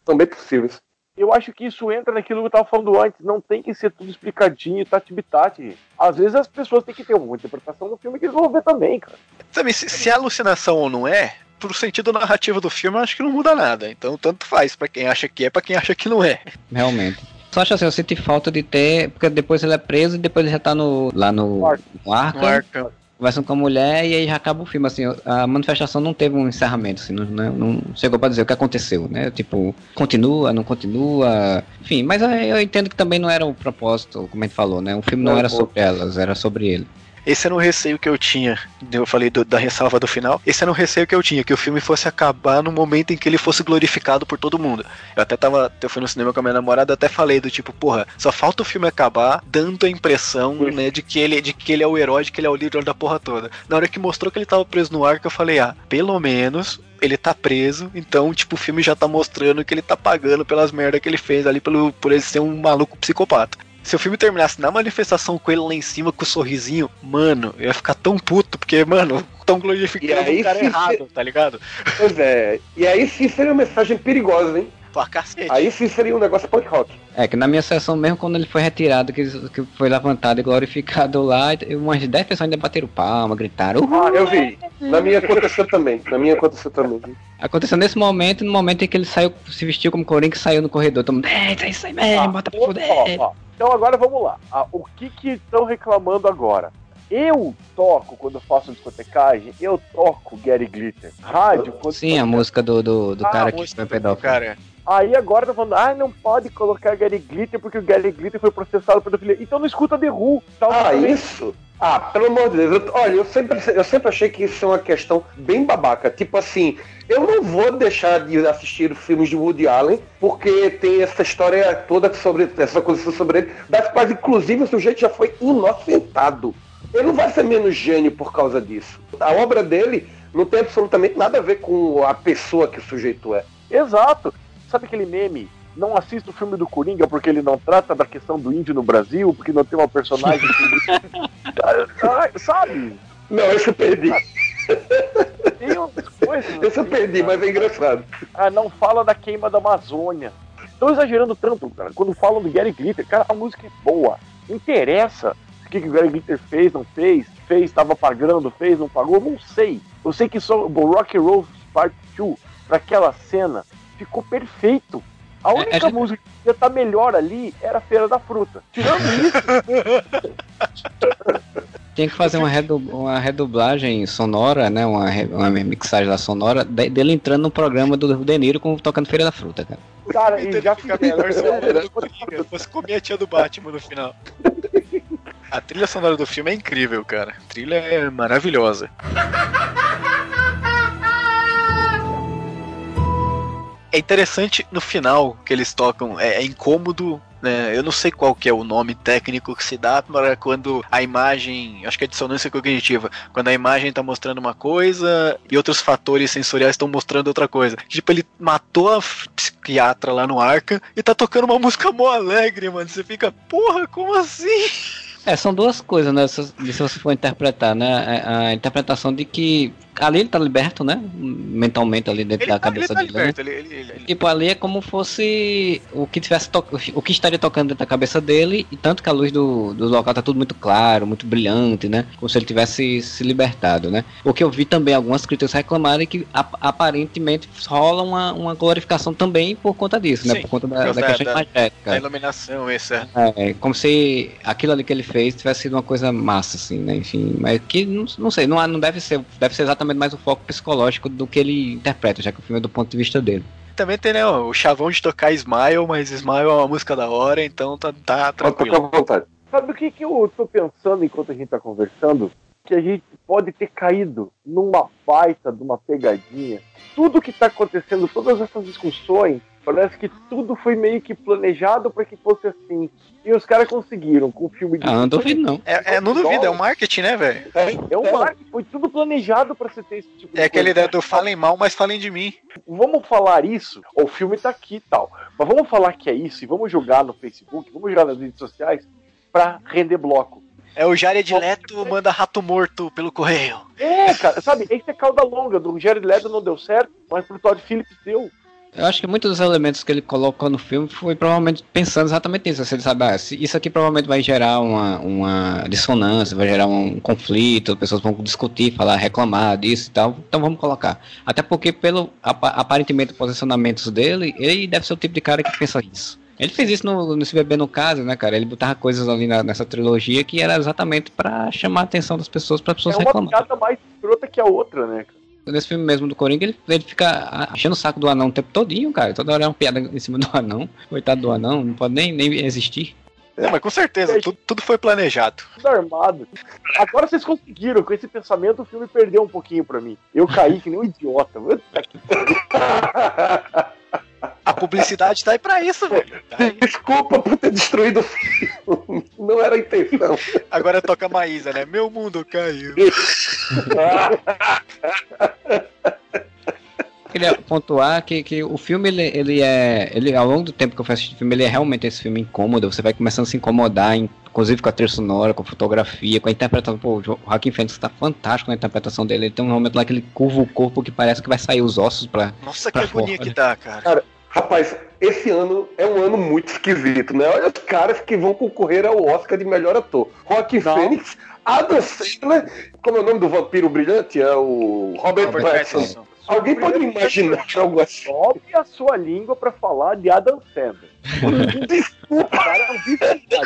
São bem possíveis. Eu acho que isso entra naquilo que eu tava falando antes. Não tem que ser tudo explicadinho, tati-bitati. Às vezes as pessoas têm que ter uma interpretação do filme que eles vão ver também, cara. Sabe, se, se é alucinação ou não é, pro sentido narrativo do filme, eu acho que não muda nada. Então, tanto faz pra quem acha que é, pra quem acha que não é. Realmente. Só acho assim, eu senti falta de ter. Porque depois ele é preso e depois ele já tá no, lá no, no Arkham. Conversando com a mulher e aí já acaba o filme. Assim, a manifestação não teve um encerramento, assim, não, não, não chegou pra dizer o que aconteceu, né? Tipo, continua, não continua. Enfim, mas eu, entendo que também não era o propósito, como a gente falou, né? O filme não Não, era sobre elas, era sobre ele. Esse era um receio que eu tinha. Eu falei do- da ressalva do final. Esse era um receio que eu tinha, que o filme fosse acabar no momento em que ele fosse glorificado por todo mundo. Eu até tava. Eu fui no cinema com a minha namorada, até falei do tipo, porra, só falta o filme acabar dando a impressão, né, de que ele, de que ele é o herói, de que ele é o líder da porra toda. Na hora que mostrou que ele tava preso no arco, eu falei, ah, pelo menos ele tá preso, então, tipo, o filme já tá mostrando que ele tá pagando pelas merdas que ele fez ali pelo, por ele ser um maluco psicopata. Se o filme terminasse na manifestação com ele lá em cima com o sorrisinho, mano, eu ia ficar tão puto, porque, mano, tão glorificando E aí, o cara se- errado, tá ligado? Pois é. E aí sim seria uma mensagem perigosa, hein? Pra cacete. Aí sim seria um negócio punk rock. É, que na minha sessão mesmo, quando ele foi retirado, que, que foi levantado e glorificado lá, umas 10 pessoas ainda bateram palma, gritaram. Uhul! Ah, eu vi. Na minha aconteceu também. Na minha aconteceu também. Aconteceu nesse momento, no momento em que ele saiu, se vestiu como Coringa e saiu no corredor. Todo mundo, eita, isso aí mesmo, Ah, bota pra fuder. ó, ó. Então agora vamos lá. Ah, o que que estão reclamando agora? Eu toco quando eu faço discotecagem, eu toco Gary Glitter. Rádio, quando Sim, a música do, do, do Ah, cara que foi pedófilo. cara. Aí agora tá falando, ah, não pode colocar Gary Glitter porque o Gary Glitter foi processado por pedofilia. Então não escuta The Who. Tá Ah, isso? Ah, pelo amor de Deus. Eu- olha, eu sempre, eu sempre achei que isso é uma questão bem babaca. Tipo assim, eu não vou deixar de assistir filmes de Woody Allen porque tem essa história toda sobre essa coisa sobre ele, das quais, inclusive, o sujeito já foi inocentado. Ele não vai ser menos gênio por causa disso. A obra dele não tem absolutamente nada a ver com a pessoa que o sujeito é. Exato. Sabe aquele meme? Não assista o filme do Coringa porque ele não trata da questão do índio no Brasil, porque não tem uma personagem. que- Sabe? Não, esse eu perdi. Tem outras coisas. Esse eu assim, perdi, cara. mas é engraçado. Ah, não fala da queima da Amazônia. Estão exagerando tanto, cara. Quando falam do Gary Glitter, cara, a música é boa. Não interessa o que, que o Gary Glitter fez, não fez, fez, estava pagando, fez, não pagou, não sei. Eu sei que só o Rock and Roll Part 2, pra aquela cena, ficou perfeito. A É, única a gente- música que ia estar melhor ali era a Feira da Fruta. Tirando isso, Tinha que fazer uma, redu uma redublagem sonora, né? Uma, re- uma mixagem da sonora de- dele entrando no programa do De Niro com, tocando Feira da Fruta, cara. cara, e já Fica melhor se fosse comer a tia do Batman no final. A trilha sonora do filme é incrível, cara. A trilha é maravilhosa. É interessante no final que eles tocam, é, é incômodo, né? Eu não sei qual que é o nome técnico que se dá para quando a imagem, acho que é dissonância cognitiva, quando a imagem tá mostrando uma coisa e outros fatores sensoriais estão mostrando outra coisa. Tipo, ele matou a psiquiatra lá no Arca e tá tocando uma música mó alegre, mano. Você fica, porra, como assim? É, são duas coisas, né? Se, se você for interpretar, né? A, a interpretação de que ali ele tá liberto, né? Mentalmente ali dentro Ele da tá, ele cabeça tá dele. né? liberto, ele, ele, ele- ele- Tipo, ali é como fosse o que tivesse to- o que estaria tocando dentro da cabeça dele, e tanto que a luz do, do local tá tudo muito claro, muito brilhante, né? Como se ele tivesse se libertado, né? O que eu vi também algumas críticas reclamarem que ap- aparentemente rola uma, uma glorificação também por conta disso, né? Sim, Por conta da, da questão da- imagética. da iluminação, esse é. É, como se aquilo ali que ele fez tivesse sido uma coisa massa, assim, né? Enfim, mas que não, não sei, não, não deve ser, deve ser exatamente mais o foco psicológico do que ele interpreta, já que o filme é do ponto de vista dele. Também tem, né, o chavão de tocar Smile, mas Smile é uma música da hora, então tá, tá Pode tocar tranquilo. à vontade. Sabe o que, que eu tô pensando enquanto a gente tá conversando? Que a gente pode ter caído numa baita de uma pegadinha. Tudo que tá acontecendo, todas essas discussões, parece que tudo foi meio que planejado para que fosse assim. E os caras conseguiram com o filme de. Ah, não duvido não. É, é, não duvido, é o marketing, né, velho? É um marketing, foi tudo planejado para você ter esse tipo de É aquela ideia do falem mal, mas falem de mim. Vamos falar isso, o filme tá aqui e tal. Mas vamos falar que é isso e vamos jogar no Facebook, vamos jogar nas redes sociais pra render bloco. É o Jared Leto manda rato morto pelo correio. É, cara, sabe? Esse é cauda longa. Do Jared Leto não deu certo, mas pro Todd Phillips deu. Eu acho que muitos dos elementos que ele colocou no filme foi provavelmente pensando exatamente nisso. Se ele sabe, ah, isso aqui provavelmente vai gerar uma, uma dissonância, vai gerar um conflito, as pessoas vão discutir, falar, reclamar disso e tal. Então vamos colocar. Até porque, pelo apa- aparentemente posicionamentos dele, ele deve ser o tipo de cara que pensa isso. Ele fez isso no, no Se Beber no Caso, né, cara? Ele botava coisas ali na- nessa trilogia que era exatamente pra chamar a atenção das pessoas, para as pessoas é uma reclamar. piada mais escrota que a outra, né? cara? Nesse filme mesmo do Coringa, ele, ele fica enchendo o saco do anão o tempo todinho, cara. Toda hora é uma piada em cima do anão. Coitado do anão, não pode nem, nem existir. Não, mas com certeza, tudo, tudo foi planejado. Tudo armado. Agora vocês conseguiram, com esse pensamento o filme perdeu um pouquinho pra mim. Eu caí que nem um idiota. Que A publicidade tá aí pra isso, velho. Tá. Desculpa por ter destruído o filme. Não era a intenção. Agora toca a Maísa, né? Meu mundo caiu. Queria pontuar que, que o filme, ele, ele é. Ele, ao longo do tempo que eu fui assistir o filme, ele é realmente esse filme incômodo. Você vai começando a se incomodar, inclusive com a trilha sonora, com a fotografia, com a interpretação. Pô, o Jo- o Joaquim Fênix tá fantástico na interpretação dele. Ele tem um momento lá que ele curva o corpo que parece que vai sair os ossos pra. Nossa, que Pra agonia fora. que dá, cara. Rapaz, esse ano é um ano muito esquisito, né? Olha os caras que vão concorrer ao Oscar de melhor ator. Joaquim Não. Fênix, Adam Sandler, como é o nome do vampiro brilhante? É o Robert, Robert Pattinson. Pattinson. Alguém pode imaginar algo assim? Sobe a sua língua pra falar de Adam Sandler. O cara é um visionário.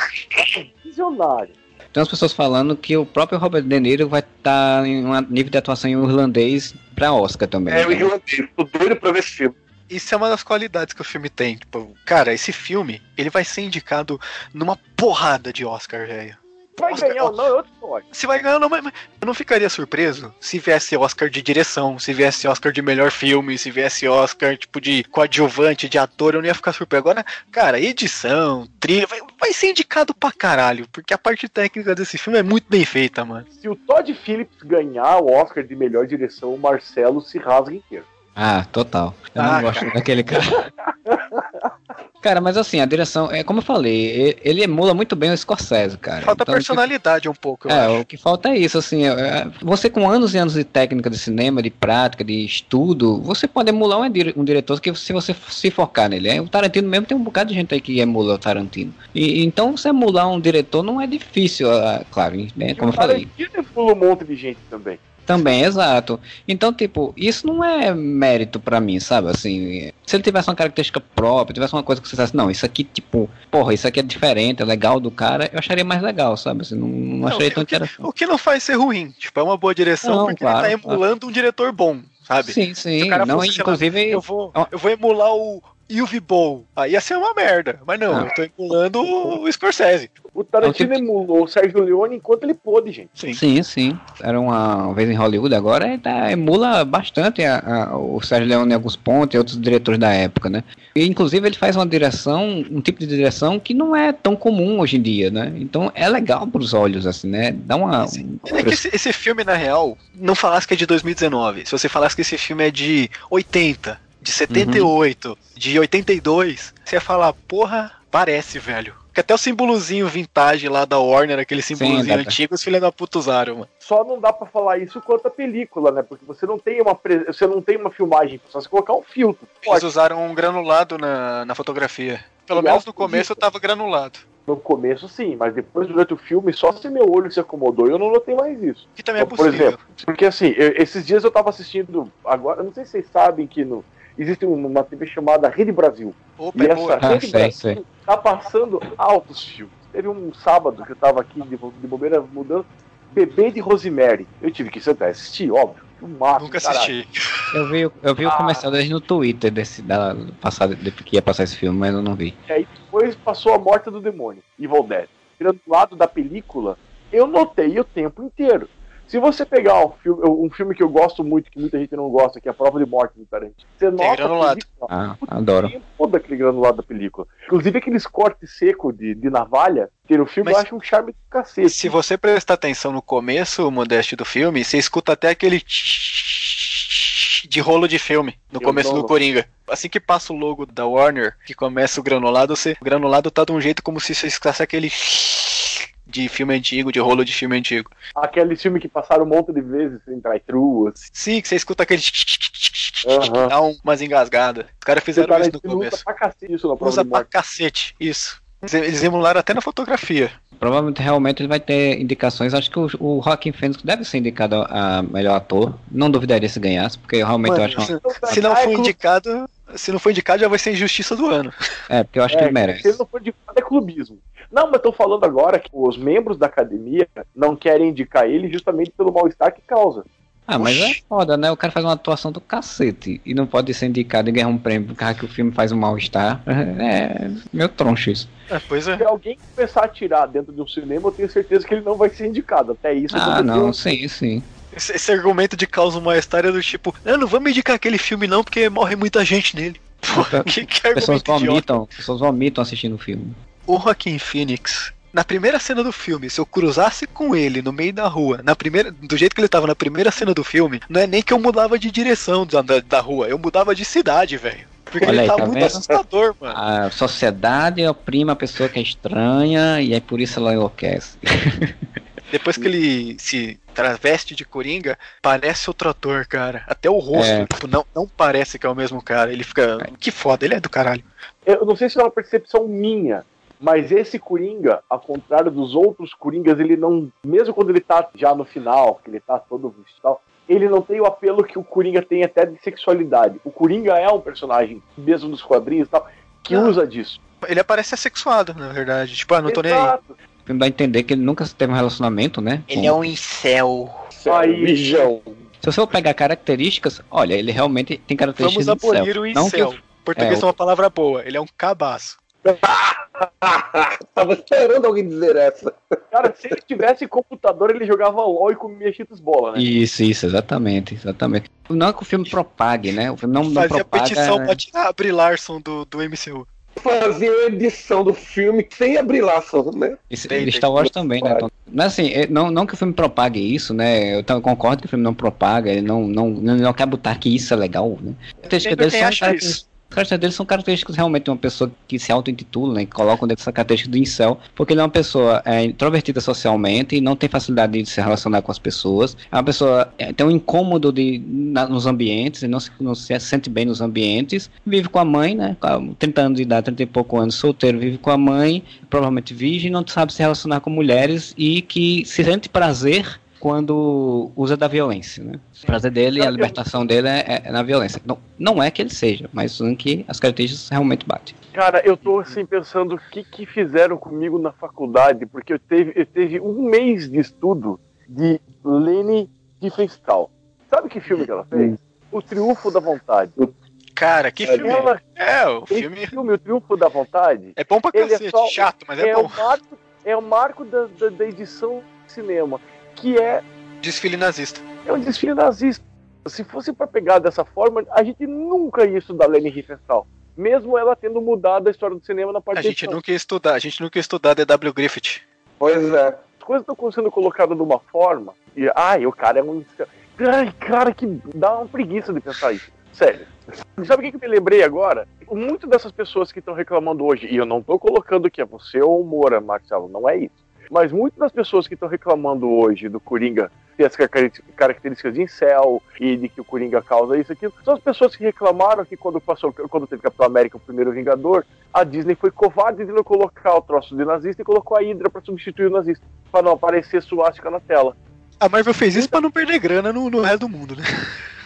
Um visionário. Tem umas pessoas falando que o próprio Robert De Niro vai estar em um nível de atuação em irlandês pra Oscar também. É o irlandês. Tô doido pra ver esse filme. Isso é uma das qualidades que o filme tem. Tipo, cara, esse filme, ele vai ser indicado numa porrada de Oscar, velho. Vai Oscar- ganhar ou não é outra história. Se vai ganhar, não, mas, mas eu não ficaria surpreso se viesse Oscar de direção, se viesse Oscar de melhor filme, se viesse Oscar, tipo, de coadjuvante, de ator, eu não ia ficar surpreso. Agora, cara, edição, trilha, vai, vai ser indicado pra caralho, porque a parte técnica desse filme é muito bem feita, mano. Se o Todd Phillips ganhar o Oscar de melhor direção, o Marcelo se rasga inteiro. Ah, total. Eu Ah, não gosto daquele cara. Cara, mas assim, a direção, é como eu falei, ele emula muito bem o Scorsese, cara. Falta Então, personalidade um pouco, eu É, acho. o que falta é isso, assim, é, você com anos e anos de técnica de cinema, de prática, de estudo, você pode emular um, dire- um diretor que se você se focar nele. É, O Tarantino mesmo tem um bocado de gente aí que emula o Tarantino. E, então você emular um diretor não é difícil, ah, claro, né, como eu falei. Tarantino pula um monte de gente também. Também, exato. Então, tipo, isso não é mérito pra mim, sabe? Assim, se ele tivesse uma característica própria, tivesse uma coisa que você dissesse, não, isso aqui, tipo, porra, isso aqui é diferente, é legal do cara, eu acharia mais legal, sabe? Assim, não, não Não, acharia tão que, interessante. o que não faz ser ruim, tipo, é uma boa direção Não, porque claro, ele tá emulando um diretor bom, sabe? Sim, Se sim. o cara Não, fosse, sei lá, inclusive, Eu vou, eu vou emular o Yuvi Bowl. Aí ia ser uma merda. Mas não, Ah. eu tô emulando o Scorsese. O Tarantino tipo- emulou o Sérgio Leone enquanto ele pôde, gente. Sim. Sim, sim. Era uma vez em Hollywood, agora ele tá, emula bastante a- a- o Sérgio Leone em alguns pontos e outros diretores da época, né? E, inclusive ele faz uma direção, um tipo de direção que não é tão comum hoje em dia, né? Então é legal pros olhos, assim, né? Dá uma. um- É que esse, esse filme, na real, não falasse que é de 2019. Se você falasse que esse filme é de 80, de 78, de 82, você ia falar, porra, parece, velho. Que até o símbolozinho vintage lá da Warner, aquele símbolozinho antigo, os filhos da puta usaram, mano. Só não dá pra falar isso quanto a película, né? Porque você não tem uma, pre- você não tem uma filmagem, só se colocar um filtro. Eles Pode. usaram um granulado na, na fotografia. Pelo E menos no começo disso. tava granulado. No começo, sim, mas depois, durante o filme, só se meu olho se acomodou e eu não notei mais isso. Que também é Por possível. exemplo, porque assim, eu- esses dias eu tava assistindo. Agora, eu não sei se vocês sabem que no, existe uma TV chamada Rede Brasil. Opa, E é essa boa. Ah, Rede sei, Brasil sei. tá passando altos filmes. Teve um sábado que eu tava aqui de, de bobeira mudando. Bebê de Rosemary. Eu tive que sentar e assistir, óbvio. Filmaço, Nunca caralho. assisti. Eu vi, eu vi o Ah. comercial deles no Twitter desse, da, passado, de, que ia passar esse filme, mas eu não vi. E aí depois passou a morte do demônio, Evil Dead. Tirando do lado da película, eu notei o tempo inteiro. Se você pegar um filme, um filme que eu gosto muito, que muita gente não gosta, que é a Prova de Morte do Tarantino, você nota a granulado. película, Ah, o adoro. todo aquele granulado da película. Inclusive aqueles cortes secos de, de navalha, que no filme Mas- eu acho um charme do cacete. Se você prestar atenção no começo, Modeste, do filme, você escuta até aquele de rolo de filme no Eu começo do Coringa. Assim que passa o logo da Warner, que começa o granulado, você, o granulado tá de um jeito como se você escutasse aquele de filme antigo, de rolo de filme antigo. Aquele filme que passaram um monte de vezes em assim. Sim, que você escuta aquele Aham. dá um- umas engasgadas. Os caras fizeram isso no Tarantino usa começo. pra cacete isso na Prova Usa de pra cacete, isso. Eles- emularam até na fotografia. Provavelmente realmente ele vai ter indicações. Acho que o, o Joaquin Phoenix deve ser indicado a melhor ator. Não duvidaria se ganhasse, porque realmente Mano, eu acho. uma- se, se não é for indicado, se não for indicado, já vai ser injustiça do ano. É, porque eu acho que ele merece. Se ele não for de é clubismo. Não, mas tô falando agora que os membros da academia não querem indicar ele justamente pelo mal-estar que causa. Ah, mas é foda, né? O cara faz uma atuação do cacete e não pode ser indicado e ganhar um prêmio por causa que o filme faz um mal-estar. É meio troncho isso. É, pois é. Se alguém começar a tirar dentro de um cinema, eu tenho certeza que ele não vai ser indicado. Até isso Ah, não, sim, sim. Esse, esse argumento de causa mal-estar é do tipo, não, não vamos indicar aquele filme não, porque morre muita gente nele. Pô, que, que Pessoas idiota. vomitam, pessoas vomitam assistindo o filme. O Joaquin Phoenix, na primeira cena do filme, se eu cruzasse com ele no meio da rua, na primeira, do jeito que ele tava na primeira cena do filme, não é nem que eu mudava de direção da, da, da rua, eu mudava de cidade, velho. Porque Olha ele aí, tá, tá muito vendo? assustador, mano. A sociedade oprime a pessoa que é estranha e é por isso ela enlouquece. Depois que ele se traveste de Coringa, parece outro ator, cara. Até o rosto, É. tipo, não, não parece que é o mesmo cara. Ele fica. Que foda, ele é do caralho. Eu não sei se é uma percepção minha, mas esse Coringa, ao contrário dos outros Coringas, ele não. Mesmo quando ele tá já no final, que ele tá todo vestido e tal, ele não tem o apelo que o Coringa tem até de sexualidade. O Coringa é um personagem, mesmo dos quadrinhos e tal, que Não. usa disso. Ele aparece assexuado, na verdade. Tipo, ah, não tô nem aí. Filme dá a entender que ele nunca teve um relacionamento, né? com- um incel. Aí- Mijão. Se você for pegar características, olha, ele realmente tem características Vamos de incel. abolir o Não que incel. Português é, é uma palavra boa. Ele é um cabaço. Tava esperando alguém dizer essa. Cara, se ele tivesse computador, ele jogava LOL e comia cheetos bola, né? Isso, isso, exatamente, exatamente. Não é que o filme propague, né? O filme não, não Fazia propaga... petição pra tirar a Brie Larson do, do MCU. Fazia a edição do filme sem abrir laço, né? Isso, Tem, tem. Star Wars também, né? Então, não, assim, é- não, não que o filme propague isso, né? Eu concordo que o filme não propaga, ele não, não, não, não quer botar que isso é legal, né? As características Sempre deles acha características- dele são características realmente de uma pessoa que se auto-intitula, né? Que colocam dentro dessa característica do incel, porque ele é uma pessoa é, introvertida socialmente não tem facilidade de se relacionar com as pessoas. É uma pessoa é, tem um incômodo de, na- nos ambientes e não se, não se sente bem nos ambientes. Vive com a mãe, né? Com 30 anos de idade, 30 e pouco anos, solteiro, vive com a mãe, provavelmente virgem, não sabe se relacionar com mulheres e que se sente prazer quando usa da violência, né? O prazer dele, a libertação dele é, é- é na violência. Não, não é que ele seja, mas em que as características realmente batem. Cara, eu tô assim pensando o que, que fizeram comigo na faculdade, porque eu teve, eu teve um mês de estudo de Leni Riefenstahl. Sabe que filme que ela fez? O Triunfo da Vontade. Cara, que filme. Ela, É, o filme filme, O Triunfo da Vontade, é bom pra é cacete. só- Chato, mas é, é, bom. o marco, é o marco da, da, da edição cinema, que é, Desfile nazista. é um desfile nazista. Se fosse pra pegar dessa forma, a gente nunca ia estudar Leni Riefenstahl. Mesmo ela tendo mudado a história do cinema na parte A gente nunca ia estudar, a gente nunca ia estudar D.W. Griffith. Pois é. as coisas estão sendo colocadas de uma forma e ai, o cara é um. Ai, cara, que dá uma preguiça de pensar isso. Sério. Sabe o que, eu me lembrei agora? Muito dessas pessoas que estão reclamando hoje, e eu não tô colocando que é você ou o Moura, Marcelo, não é isso. Mas muitas das pessoas que estão reclamando hoje do Coringa ter as características de incel e de que o Coringa causa isso e aquilo, são as pessoas que reclamaram que quando passou, quando teve Capitão América, o primeiro Vingador, a Disney foi covarde de não colocar o troço de nazista e colocou a Hydra pra substituir o nazista, pra não aparecer suástica na tela. A Marvel fez isso pra não perder grana no, no resto do mundo, né?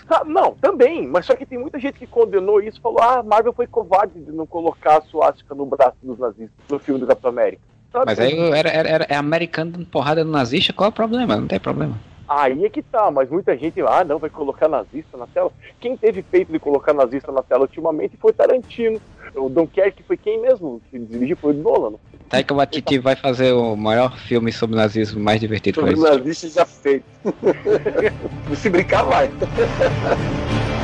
Ah, não, também, mas só que tem muita gente que condenou isso e falou: ah, a Marvel foi covarde de não colocar a suástica no braço dos nazistas no filme do Capitão América. Sabe? Mas aí era, era, era é americano dando porrada no nazista, qual é o problema? Não tem problema. Aí é que tá, mas muita gente, ah, não, vai colocar nazista na tela. Quem teve peito de colocar nazista na tela ultimamente foi Tarantino. O Dunkerque foi quem mesmo que dirigiu, foi o Nolan. Taika Waititi vai fazer o maior filme sobre nazismo mais divertido Sobre nazista já feito. Se brincar, vai.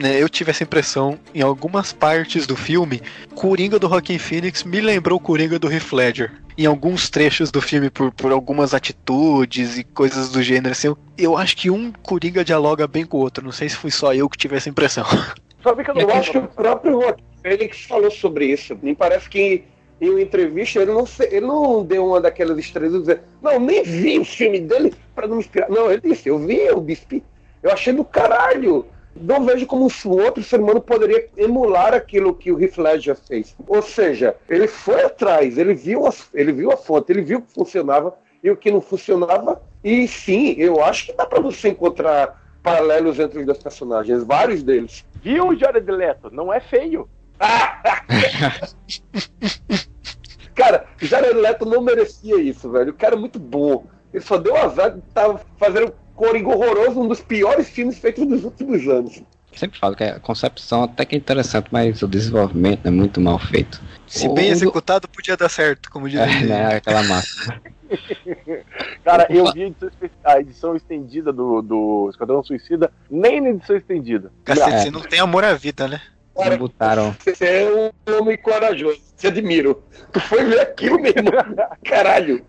Né, Eu tive essa impressão em algumas partes do filme. Coringa do Joaquin Phoenix me lembrou o Coringa do Heath Ledger. Em alguns trechos do filme, por, por algumas atitudes e coisas do gênero, assim, eu, eu acho que um Coringa dialoga bem com o outro. Não sei se fui só eu que tive essa impressão. Sabe que eu não Eu acho que o próprio Joaquim Fênix falou sobre isso. Me parece que em uma entrevista ele não, ele não deu uma daquelas estrelas dizer, não, nem vi o filme dele para não me inspirar. Não, ele disse, eu vi, eu bispi, eu achei do caralho. Não vejo como um outro ser humano poderia emular aquilo que o Heath Ledger fez. Ou seja, ele foi atrás, ele viu, as, ele viu a fonte, ele viu o que funcionava e o que não funcionava. E sim, eu acho que dá para você encontrar paralelos entre os dois personagens, vários deles. Viu o Jared Leto? Não é feio. Cara, Jared Leto não merecia isso, velho. O cara é muito bom. Ele só deu azar de estar fazendo Coringa horroroso, um dos piores filmes feitos nos últimos anos. Sempre falo que a concepção até que é interessante, mas o desenvolvimento é muito mal feito. Se O- bem o- executado, podia dar certo, como diz É, né, aquela massa. Cara, eu vi a edição, espe- a edição estendida do, do Esquadrão Suicida, nem na edição estendida. Cacete, É. você não tem amor à vida, né? Não botaram. Você é um homem corajoso. Te admiro. Tu foi ver aquilo mesmo. Caralho.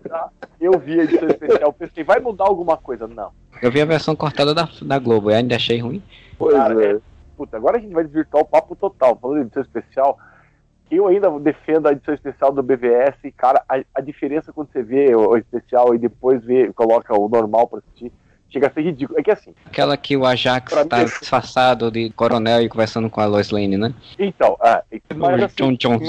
Eu vi a edição especial, pensei, vai mudar alguma coisa? Não. Eu vi a versão cortada da, da Globo e ainda achei ruim. Pois Cara, é. é- Puta, agora a gente vai desvirtuar o papo total. Falando de edição especial, eu ainda defendo a edição especial do BVS. e, Cara, a, a diferença quando você vê o, o especial e depois vê, coloca o normal pra assistir, chega a ser ridículo. É que assim, Aquela que o Ajax Pra mim, tá isso- disfarçado de coronel e conversando com a Lois Lane, né? então, ah, mas assim, John Jones.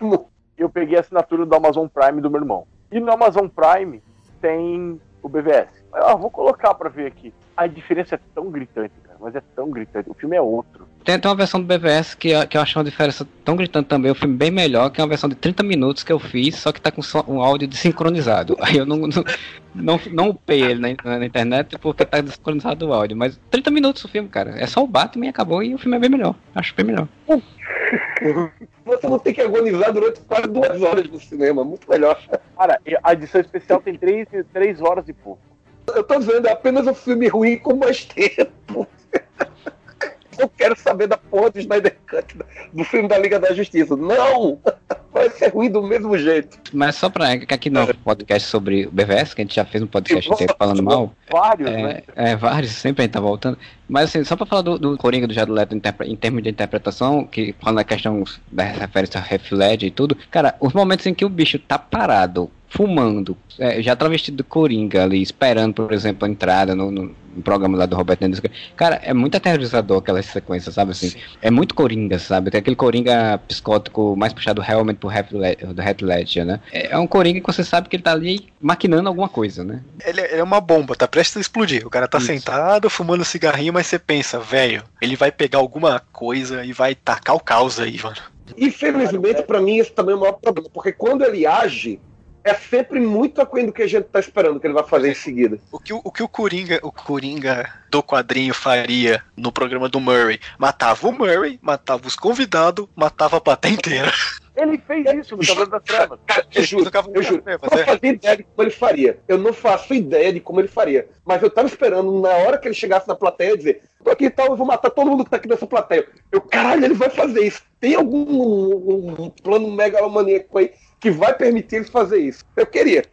Não- não- eu peguei a assinatura do Amazon Prime do meu irmão. E no Amazon Prime tem o BVS. Ah, vou colocar pra ver aqui. A diferença é tão gritante, cara, mas é tão gritante. O filme é outro. Tem, tem uma versão do BVS que, eu- que eu acho uma diferença tão gritante também, o filme bem melhor, que é uma versão de 30 minutos que eu fiz, só que tá com um áudio desincronizado. Aí eu não, não, não, não upei ele na, na internet porque tá desincronizado o áudio. Mas 30 minutos o filme, cara. É só o Batman e acabou e o filme é bem melhor. Acho bem melhor. Você não tem que agonizar durante quase duas horas no cinema. Muito melhor. Cara, a edição especial tem três, três horas e pouco. Eu tô dizendo, é apenas um filme ruim com mais tempo. Eu quero saber da porra do Snyder Cut do filme da Liga da Justiça. Não! Vai ser ruim do mesmo jeito. Mas só pra. Aqui no podcast sobre o BVS, que a gente já fez um podcast inteiro falando mal. Vários, né? É, é, vários, sempre a gente tá voltando. Mas assim, só pra falar do, do Coringa do Jared Leto em termos de interpretação, que falando na questão da referência a Heath Ledger e tudo, cara, os momentos em que o bicho tá parado, fumando, é, já travestido de Coringa ali, esperando, por exemplo, a entrada no, no- no programa lá do Roberto Mendes, cara, é muito aterrorizador aquela sequência, sabe assim? É muito Coringa, sabe? Tem aquele Coringa psicótico mais puxado realmente pro Heath Led- do Heath Ledger, né? É, é um Coringa que você sabe que ele tá ali maquinando alguma coisa, né? Ele, ele é uma bomba, tá prestes a explodir. O cara tá Isso. sentado, fumando cigarrinho, mas você pensa, velho, ele vai pegar alguma coisa e vai tacar o caos aí, mano. Infelizmente, pra mim, esse também é o maior problema. Porque quando ele age, é sempre muito aquém do que a gente tá esperando que ele vai fazer em seguida. O que o, que o Coringa, o Coringa do quadrinho faria no programa do Murray? Matava o Murray, matava os convidados, matava a plateia inteira. Ele fez isso no Cavaleiro das Trevas. Eu juro, eu juro. das Eu não é. fazia ideia de como ele faria. Eu não faço ideia de como ele faria. Mas eu tava esperando, na hora que ele chegasse na plateia, dizer: tô aqui e tal, eu vou matar todo mundo que tá aqui nessa plateia. Eu, caralho, ele vai fazer isso. Tem algum um, um plano megalomaníaco aí que vai permitir ele fazer isso? Eu queria.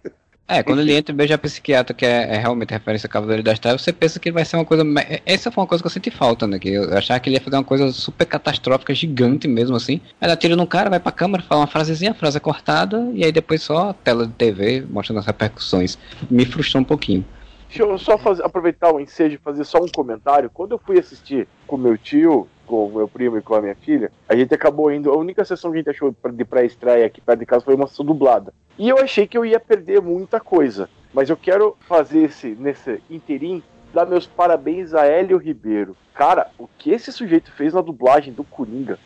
É, quando ele entra e beija a psiquiatra, que é, é realmente referência ao Cavaleiro das Trevas, você pensa que ele vai ser uma coisa. Essa foi uma coisa que eu senti falta, né? Que eu achava que ele ia fazer uma coisa super catastrófica, gigante mesmo, assim. Ela atira no cara, vai pra câmera, fala uma frasezinha, a frase é cortada, e aí depois só tela de TV mostrando as repercussões. Me frustrou um pouquinho. Deixa eu só fazer, aproveitar o ensejo e fazer só um comentário. Quando eu fui assistir com meu tio, com o meu primo e com a minha filha, a gente acabou indo. A única sessão que a gente achou de pré-estreia aqui perto de casa foi uma sessão dublada. E eu achei que eu ia perder muita coisa. Mas eu quero fazer esse, nesse interim, dar meus parabéns a Hélio Ribeiro. Cara, o que esse sujeito fez na dublagem do Coringa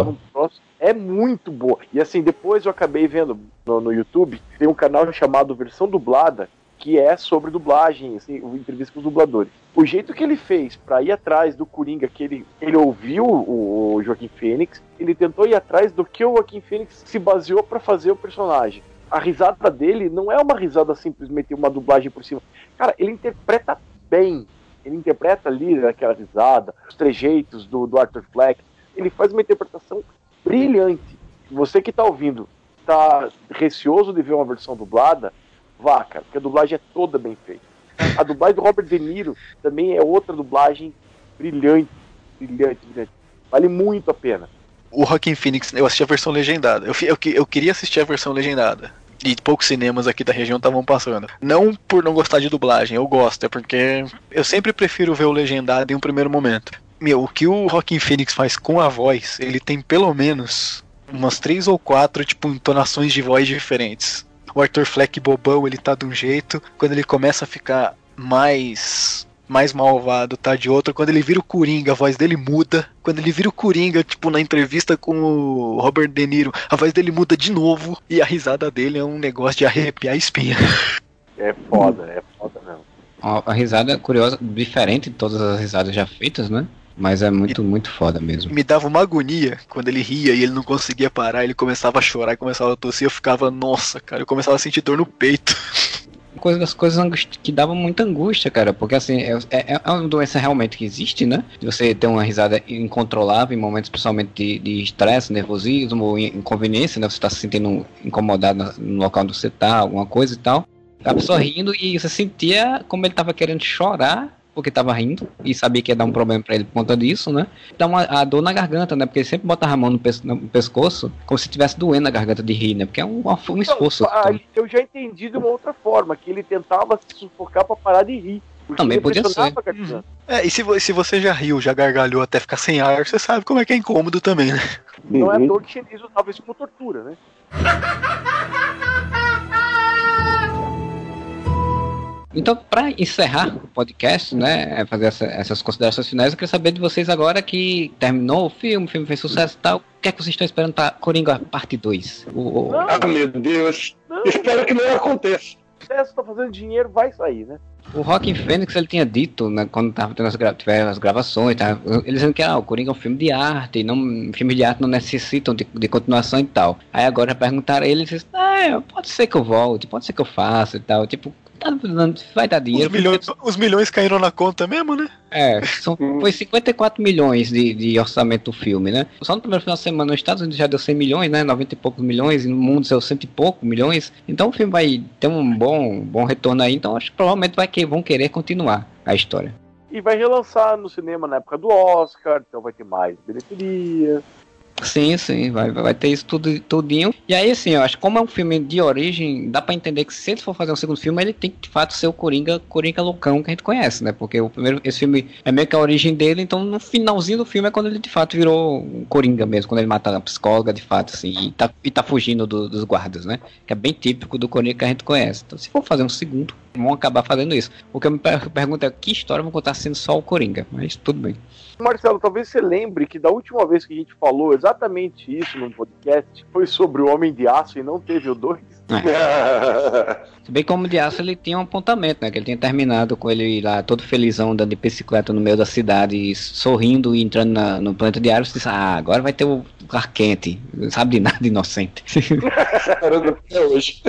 É muito troço- é muito boa. E assim, depois eu acabei vendo no, no YouTube, tem um canal chamado Versão Dublada, que é sobre dublagem, assim, entrevista com os dubladores. O jeito que ele fez pra ir atrás do Coringa, que ele, ele ouviu o, o Joaquim Fênix, ele tentou ir atrás do que o Joaquim Fênix se baseou pra fazer o personagem. A risada dele não é uma risada simplesmente uma dublagem por cima. Cara, ele interpreta bem. Ele interpreta ali aquela risada, os trejeitos do, do Arthur Fleck. Ele faz uma interpretação brilhante. Você que tá ouvindo, tá receoso de ver uma versão dublada, vá, cara, porque a dublagem é toda bem feita. A dublagem do Robert De Niro também é outra dublagem brilhante, brilhante, brilhante. Vale muito a pena. O Rockin' Phoenix, eu assisti a versão legendada. Eu, eu, eu queria assistir a versão legendada. E poucos cinemas aqui da região estavam passando. Não por não gostar de dublagem, eu gosto, é porque eu sempre prefiro ver o legendado em um primeiro momento. Meu, o que o Rockin' Phoenix faz com a voz, ele tem pelo menos umas três ou quatro, tipo, entonações de voz diferentes. O Arthur Fleck bobão, ele tá de um jeito. Quando ele começa a ficar mais mais malvado tá de outro. Quando ele vira o Coringa, a voz dele muda. Quando ele vira o Coringa, tipo, na entrevista com o Robert De Niro, a voz dele muda de novo. E a risada dele é um negócio de arrepiar a espinha. É foda, é foda mesmo. Uma risada curiosa, diferente de todas as risadas já feitas, né? Mas é muito, muito foda mesmo. Me dava uma agonia quando ele ria e ele não conseguia parar. Ele começava a chorar e começava a tossir. Eu ficava, nossa, cara, eu começava a sentir dor no peito. Coisa das coisas que davam muita angústia, cara, porque assim, é, é, é uma doença realmente que existe, né? Você ter uma risada incontrolável em momentos principalmente de- de estresse, nervosismo inconveniência, né? Você tá se sentindo incomodado no local onde você tá, alguma coisa e tal. A pessoa rindo e você sentia como ele tava querendo chorar porque tava rindo e sabia que ia dar um problema pra ele por conta disso, né? Dá uma a dor na garganta, né? Porque ele sempre botava a mão no, pes- no pescoço como se tivesse doendo a garganta de rir, né? Porque é um, um esforço. Então, ah, eu já entendi de uma outra forma, que ele tentava se sufocar pra parar de rir. Também podia ser. É, e se, se você já riu, já gargalhou até ficar sem ar, você sabe como é que é incômodo também, né? Não é Uhum. toa que chinês usava isso como tortura, né? Então, para encerrar o podcast, né, fazer essa- essas considerações finais, eu queria saber de vocês agora que terminou o filme, o filme fez sucesso e tal, o que é que vocês estão esperando para Coringa parte 2? O, o- Ah, meu Deus. não, Espero que não aconteça. o sucesso tá fazendo dinheiro, vai sair, né? o Rockin' Fênix, ele tinha dito, né, quando tava tendo as, gra tiveram as gravações, tava, ele dizendo que ah, o Coringa é um filme de arte, e não, filmes de arte não necessitam de, de continuação e tal. Aí agora perguntaram a ele, ele disse, ah, pode ser que eu volte, pode ser que eu faça e tal, tipo, tá vai dar Os dinheiro. milhões, os milhões caíram na conta mesmo, né? É, são, foi 54 milhões de, de orçamento do filme, né? Só no primeiro final de semana nos Estados Unidos já deu 100 milhões, né? 90 e poucos milhões, e no mundo deu cento e pouco milhões. Então o filme vai ter um bom, bom retorno aí, então acho que provavelmente vai que, vão querer continuar a história. E vai relançar no cinema na época do Oscar, então vai ter mais bilheteria. Sim, sim, vai, vai ter isso tudo, tudinho. E aí, assim, eu acho como é um filme de origem, dá pra entender que se ele for fazer um segundo filme, ele tem que de fato ser o Coringa, Coringa loucão que a gente conhece, né? Porque o primeiro, esse filme é meio que a origem dele, então no finalzinho do filme é quando ele de fato virou um Coringa mesmo, quando ele mata a psicóloga de fato, assim, e tá, e tá fugindo do- dos guardas, né? Que é bem típico do Coringa que a gente conhece. Então, se for fazer um segundo, vão acabar fazendo isso. O que eu me per- pergunto é que história vão contar sendo só o Coringa, mas tudo bem. Marcelo, talvez você lembre que da última vez que a gente falou exatamente isso no podcast foi sobre o Homem de Aço e não teve o 2. Se bem que o Homem de Aço ele tinha um apontamento, né? Que ele tinha terminado com ele lá todo felizão andando de bicicleta no meio da cidade, e sorrindo e entrando na- no planeta de Ares. Disse, ah, agora vai ter o Clark Kent. Não sabe de nada, inocente. Esperando até hoje.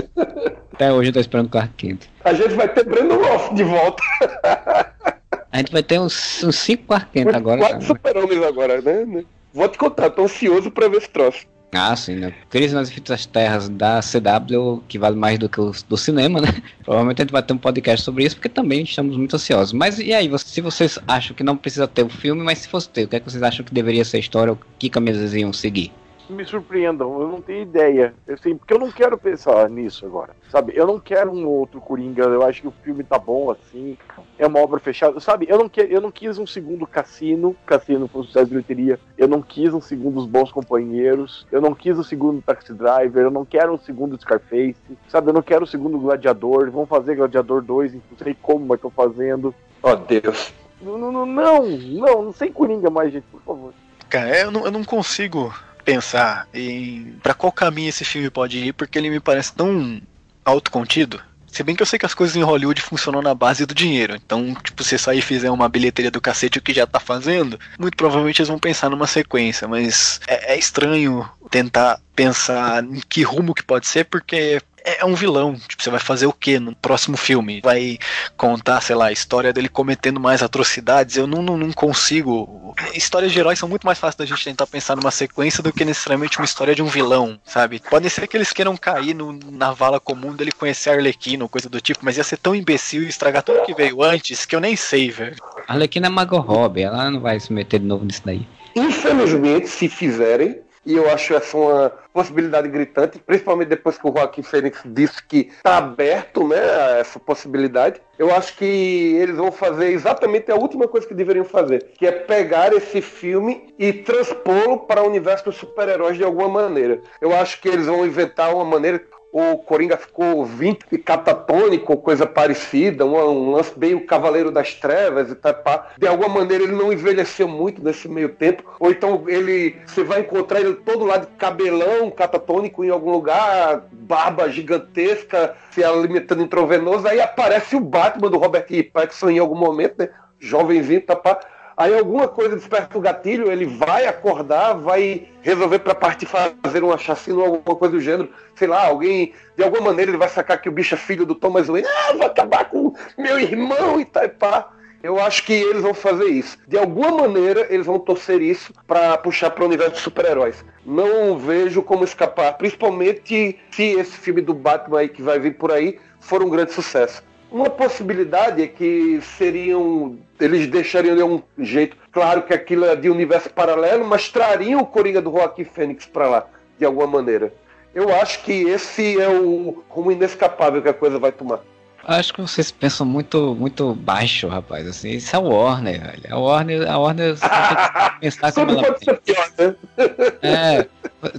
Até hoje eu tô esperando o Clark Kent. A gente vai ter Brandon Roth de volta. A gente vai ter uns, uns cinco Kent agora. Quatro cara. super-homens agora, né? Vou te contar, tô ansioso pra ver esse troço. Ah, sim, né? Crise nas Infinitas Terras da CW, que vale mais do que o do cinema, né? Provavelmente a gente vai ter um podcast sobre isso, porque também estamos muito ansiosos. Mas e aí, você- se vocês acham que não precisa ter o filme, mas se fosse ter, o que é que vocês acham que deveria ser a história, ou que caminhos eles iam seguir? Me surpreendam, eu não tenho ideia. Eu sei, porque eu não quero pensar nisso agora. Sabe? Eu não quero um outro Coringa. Eu acho que o filme tá bom assim. É uma obra fechada. Sabe? Eu não, que, eu não quis um segundo Cassino. Cassino foi um sucesso de bilheteria. Eu não quis um segundo Os Bons Companheiros. Eu não quis o segundo Taxi Driver. Eu não quero um segundo Scarface. Sabe? Eu não quero o segundo Gladiador. Vão fazer Gladiador 2. Não sei como, mas tô fazendo. Ó Deus. Não, não, não, não, não, não sei Coringa mais, gente, por favor. Cara, eu não, eu não consigo pensar em pra qual caminho esse filme pode ir, porque ele me parece tão autocontido. Se bem que eu sei que as coisas em Hollywood funcionam na base do dinheiro. Então, tipo, se sair e fizer uma bilheteria do cacete, o que já tá fazendo, muito provavelmente eles vão pensar numa sequência. Mas é, é estranho tentar pensar em que rumo que pode ser, porque é um vilão. Tipo, você vai fazer o que no próximo filme? Vai contar, sei lá, a história dele cometendo mais atrocidades? Eu não, não, não consigo. Histórias de heróis são muito mais fáceis da gente tentar pensar numa sequência do que necessariamente uma história de um vilão, sabe? Pode ser que eles queiram cair no, na vala comum dele conhecer Arlequino, coisa do tipo, mas ia ser tão imbecil e estragar tudo que veio antes que eu nem sei, velho. A Arlequina é Margot Robbie, ela não vai se meter de novo nisso daí. Infelizmente, se fizerem, e eu acho essa uma possibilidade gritante, principalmente depois que o Joaquim Fênix disse que está aberto né, a essa possibilidade, eu acho que eles vão fazer exatamente a última coisa que deveriam fazer, que é pegar esse filme e transpô-lo para o universo dos super-heróis de alguma maneira. Eu acho que eles vão inventar uma maneira o Coringa ficou 20 e catatônico, coisa parecida, um, um lance bem o Cavaleiro das Trevas e tal. pá. De alguma maneira ele não envelheceu muito nesse meio tempo, ou então ele você vai encontrar ele todo lado de cabelão catatônico em algum lugar, barba gigantesca, se alimentando intravenoso, aí aparece o Batman do Robert E. Em algum momento, né? Jovenzinho, tá. Aí alguma coisa desperta o gatilho, ele vai acordar, vai resolver para partir fazer uma chacina ou alguma coisa do gênero. Sei lá, alguém, de alguma maneira ele vai sacar que o bicho é filho do Thomas Wayne. Ah, vou acabar com meu irmão e tal e pá. Eu acho que eles vão fazer isso. De alguma maneira eles vão torcer isso para puxar para o universo de super-heróis. Não vejo como escapar, principalmente se esse filme do Batman aí que vai vir por aí for um grande sucesso. Uma possibilidade é que seriam. Eles deixariam de um jeito. Claro que aquilo é de universo paralelo, mas trariam o Coringa do Joaquim Fênix para lá, de alguma maneira. Eu acho que esse é o rumo inescapável que a coisa vai tomar. Acho que vocês pensam muito, muito baixo, rapaz. Assim, isso é o Warner, velho. A Warner, a Warner você tem que pensar como Tudo ela pode ser pior, né? É,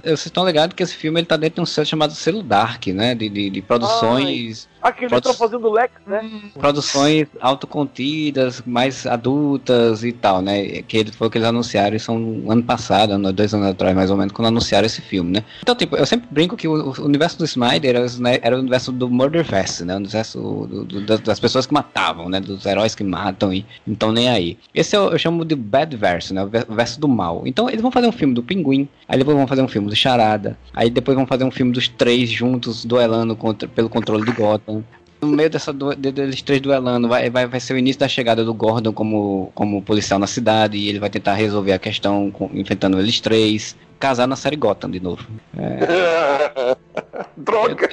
vocês estão ligados que esse filme ele tá dentro de um selo chamado selo Dark, né? De, de, de produções, Pode- estão fazendo Lex, né? produções autocontidas, mais adultas e tal, né? Que ele- foi o que eles anunciaram isso um ano passado, ano- dois anos atrás, mais ou menos, quando anunciaram esse filme, né? Então, tipo, eu sempre brinco que o, o universo do Snyder era, né, era o universo do Murderverse, né? O universo do- do- das, das pessoas que matavam, né? Dos heróis que matam e então nem aí. Esse eu, eu chamo de Bad Verse, né? O verso do mal. Então, eles vão fazer um filme do Pinguim, aí depois vão fazer um filme do Charada, aí depois vão fazer um filme dos três juntos duelando contra, pelo controle de Gotham. No meio dessa du- deles três duelando, vai, vai, vai ser o início da chegada do Gordon como, como policial na cidade, e ele vai tentar resolver a questão com- enfrentando eles três. Casar na série Gotham de novo. Droga!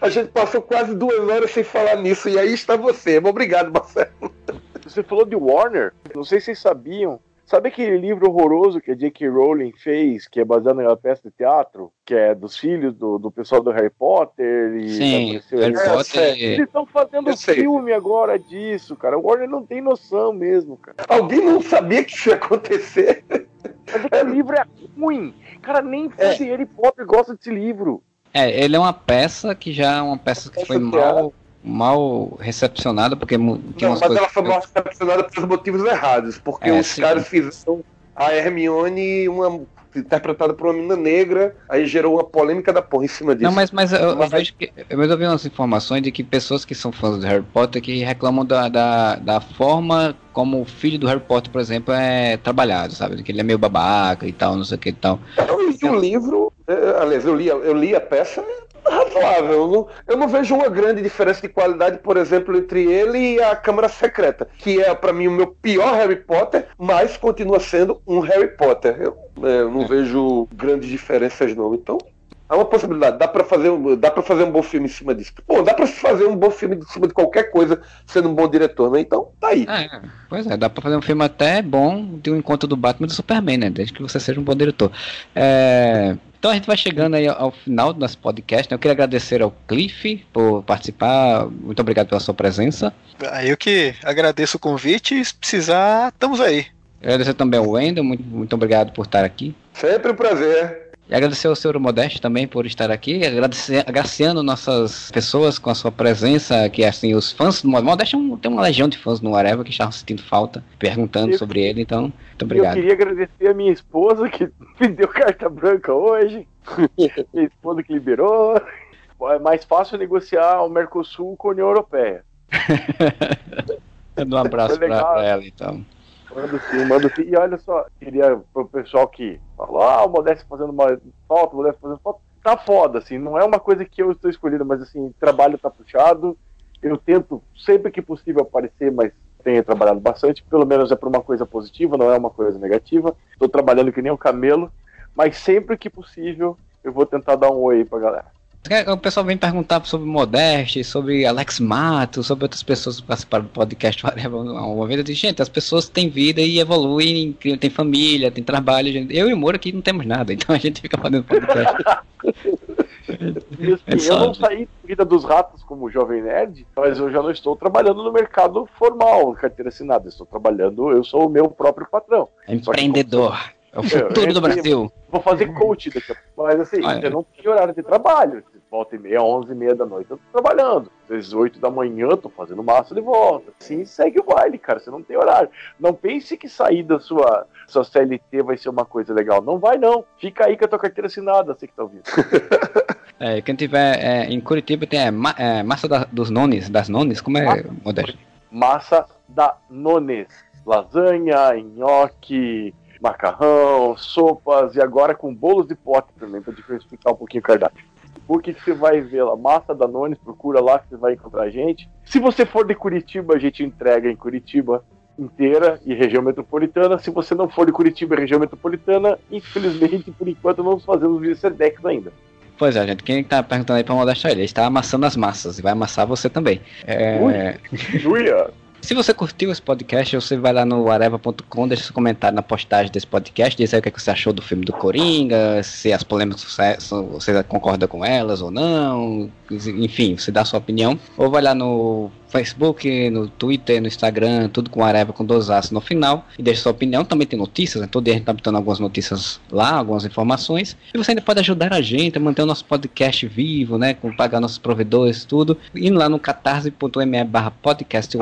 A gente passou quase duas horas sem falar nisso, e aí está você. Obrigado, Marcelo. Você falou de Warner, não sei se vocês sabiam. Sabe aquele livro horroroso que a J.K. Rowling fez, que é baseado naquela peça de teatro, que é dos filhos do, do pessoal do Harry Potter? E Sim, Harry ali? Potter. Eles estão fazendo filme agora disso, cara. O Warner não tem noção mesmo, cara. Alguém não sabia que isso ia acontecer? Mas é que o livro é ruim. Cara, nem de Harry Potter gosta desse livro. É, ele é uma peça que já é uma peça que Peça foi mal, mal recepcionada, porque tinha Não, mas coisas. ela foi mal recepcionada pelos motivos errados, porque É, os sim. caras fizeram a Hermione uma interpretada por uma menina negra, aí gerou uma polêmica da porra em cima disso. Não, mas, mas eu, eu Mas- vejo que. Eu ouvi umas informações de que pessoas que são fãs do Harry Potter que reclamam da, da, da forma como o filho do Harry Potter, por exemplo, é trabalhado, sabe? Que ele é meio babaca e tal, não sei o que e tal. Eu li o livro, é, aliás, eu li, eu li a peça é razoável. Eu não, vejo uma grande diferença de qualidade, por exemplo, entre ele e a Câmara Secreta, que é pra mim o meu pior Harry Potter, mas continua sendo um Harry Potter. Eu, é, eu não vejo grandes diferenças não. Então, há uma possibilidade. Dá pra fazer, um- dá para fazer um bom filme em cima disso. Bom, dá pra se fazer um bom filme em cima de qualquer coisa, sendo um bom diretor, né? Então, tá aí. É, pois é, dá pra fazer um filme até bom de um encontro do Batman e do Superman, né? Desde que você seja um bom diretor. É, Então a gente vai chegando aí ao final do nosso podcast. né? Eu queria agradecer ao Cliff por participar. Muito obrigado pela sua presença. Aí eu que agradeço o convite e se precisar, estamos aí. Agradecer também ao Wendel, muito, muito obrigado por estar aqui. Sempre um prazer. E agradecer ao senhor Modeste também por estar aqui, agradecer, agraciando nossas pessoas com a sua presença, que assim, os fãs do Modeste é tem uma legião de fãs no Areva que estavam sentindo falta, perguntando Eu- sobre ele, então, muito Eu obrigado. queria agradecer a minha esposa que me deu carta branca hoje. minha esposa que liberou. É mais fácil negociar o Mercosul com a União Europeia. Um abraço pra ela, então. Mando sim, mando sim. E olha só, queria pro pessoal que falou, ah, o Modesto fazendo uma falta, o Modesto fazendo falta. Tá foda, assim, não é uma coisa que eu estou escolhendo, mas assim, trabalho tá puxado. Eu tento sempre que possível aparecer, mas tenho trabalhado bastante, pelo menos é por uma coisa positiva, não é uma coisa negativa. Estou trabalhando que nem um camelo, mas sempre que possível eu vou tentar dar um oi pra galera. O pessoal vem perguntar sobre Modeste, sobre Alex Mato, sobre outras pessoas que participaram do podcast uma vez. Eu disse, gente, as pessoas têm vida e evoluem, criam- têm família, têm trabalho. gente. Eu e o Moro aqui não temos nada, então a gente fica fazendo podcast. É eu não saí da vida dos ratos como jovem nerd, mas eu já não estou trabalhando no mercado formal, carteira assinada. Eu Estou trabalhando, eu sou o meu próprio patrão. Empreendedor. É o futuro do Brasil. Vou fazer coach daqui a pouco. Mas assim, Ah, é. eu não tenho horário de trabalho. Volta e meia, onze e meia da noite, eu tô trabalhando. Às oito da manhã, eu tô fazendo massa de volta. Assim, segue o baile, cara. Você não tem horário. Não pense que sair da sua, sua CLT vai ser uma coisa legal. Não vai, não. Fica aí com a tua carteira assinada, você que tá ouvindo. É, quem tiver é, em Curitiba tem é, ma- é, Massa da- dos Nones, das Nones, como é, Massa. Modeste? Massa da Nones. Lasanha, nhoque, macarrão, sopas e agora com bolos de pote também, pra diversificar um pouquinho o cardápio. O que que você vai ver lá? Massa da Nones, procura lá que você vai encontrar a gente. Se você for de Curitiba, a gente entrega em Curitiba inteira e região metropolitana. Se você não for de Curitiba e região metropolitana, infelizmente, por enquanto, não fazemos via Sedex ainda. Pois é, gente, quem tá perguntando aí pra Modeste é ele, está amassando as massas e vai amassar você também. É, Uia! Se você curtiu esse podcast, você vai lá no areva.com, deixa seu comentário na postagem desse podcast, diz aí o que, é você achou do filme do Coringa, se as polêmicas você concorda com elas ou não, enfim, você dá a sua opinião. Ou vai lá no Facebook, no Twitter, no Instagram, tudo com Areva com dois aços no final, e deixa sua opinião. Também tem notícias, né? todo dia a gente tá botando algumas notícias lá, algumas informações. E você ainda pode ajudar a gente a manter o nosso podcast vivo, né? Com pagar nossos provedores, tudo. Indo lá no catarse.me barra podcast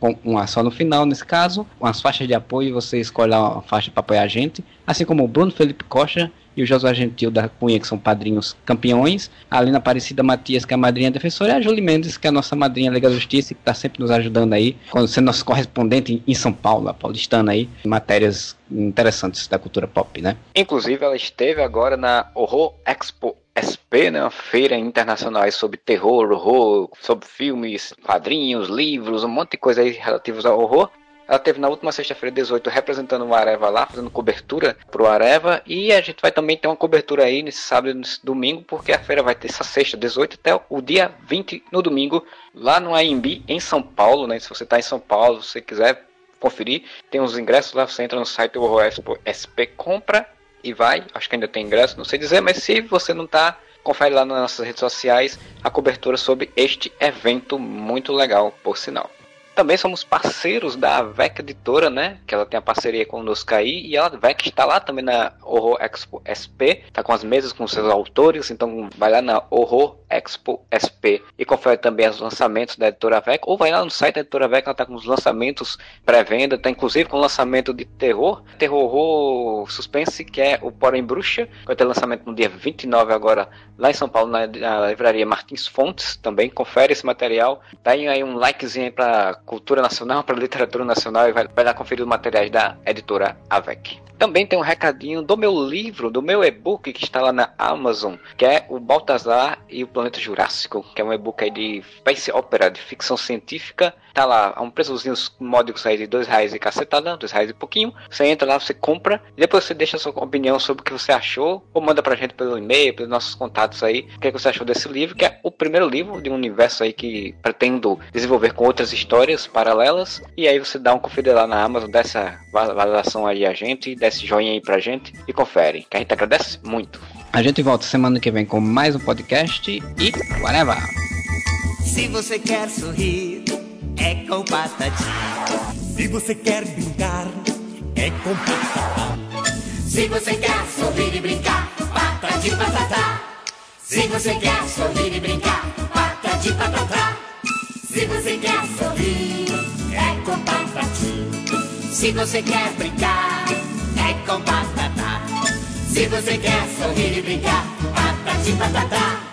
com um A só no final, nesse caso. Com as faixas de apoio, você escolhe uma faixa para apoiar a gente. Assim como o Bruno Felipe Costa e o Josué Gentil da Cunha, que são padrinhos campeões. A Alina Aparecida Matias, que é a madrinha defensora. E a Julie Mendes, que é a nossa madrinha Liga da Justiça, que está sempre nos ajudando aí, sendo nosso correspondente em São Paulo, a paulistana aí, em matérias interessantes da cultura pop, né? Inclusive, ela esteve agora na Horror Expo SP, né, uma feira internacional sobre terror, horror, sobre filmes, quadrinhos, livros, um monte de coisa aí relativos ao horror. Ela teve na última sexta-feira, 18, representando o Areva lá, fazendo cobertura pro Areva. E a gente vai também ter uma cobertura aí nesse sábado e nesse domingo, porque a feira vai ter essa sexta, 18, até o dia 20 no domingo, lá no AMB, em São Paulo, né? Se você tá em São Paulo, se você quiser conferir, tem os ingressos lá, você entra no site do Horror SP, compra e vai. Acho que ainda tem ingresso, não sei dizer, mas se você não tá, confere lá nas nossas redes sociais a cobertura sobre este evento muito legal, por sinal. Também somos parceiros da VEC Editora, né? Que ela tem a parceria conosco aí. E a VEC está lá também na Horror Expo SP. Tá com as mesas com seus autores. Então vai lá na Horror Expo SP e confere também os lançamentos da Editora VEC. Ou vai lá no site da Editora VEC, ela tá com os lançamentos pré-venda. Tá inclusive com o lançamento de terror. Terror horror suspense, que é o Porém Bruxa. Vai ter lançamento no dia 29 agora lá em São Paulo, na, na livraria Martins Fontes. Também confere esse material. Dá aí um likezinho pra cultura nacional, para literatura nacional e vai, vai lá conferir os materiais da editora AVEC. Também tem um recadinho do meu livro, do meu e-book que está lá na Amazon, que é o Baltazar e o Planeta Jurássico, que é um e-book de space opera, de ficção científica. Tá lá a um preçozinho módicos aí de dois reais e cacetada, dois reais e pouquinho. Você entra lá, você compra, e depois você deixa a sua opinião sobre o que você achou, ou manda pra gente pelo e-mail, pelos nossos contatos aí, o que, é que você achou desse livro, que é o primeiro livro de um universo aí que pretendo desenvolver com outras histórias paralelas. E aí você dá um conferir lá na Amazon, dessa validação aí a gente, desce joinha aí pra gente e confere, que a gente agradece muito. A gente volta semana que vem com mais um podcast e whatever! Se você quer sorrir, é com patati. Se você quer brincar, é com patatá. Se você quer sorrir e brincar, patati patatá. Se você quer sorrir e brincar, patati patatá. Se você quer sorrir, é com patati. Se você quer brincar, é com patatá. Se você quer sorrir e brincar, patati patatá.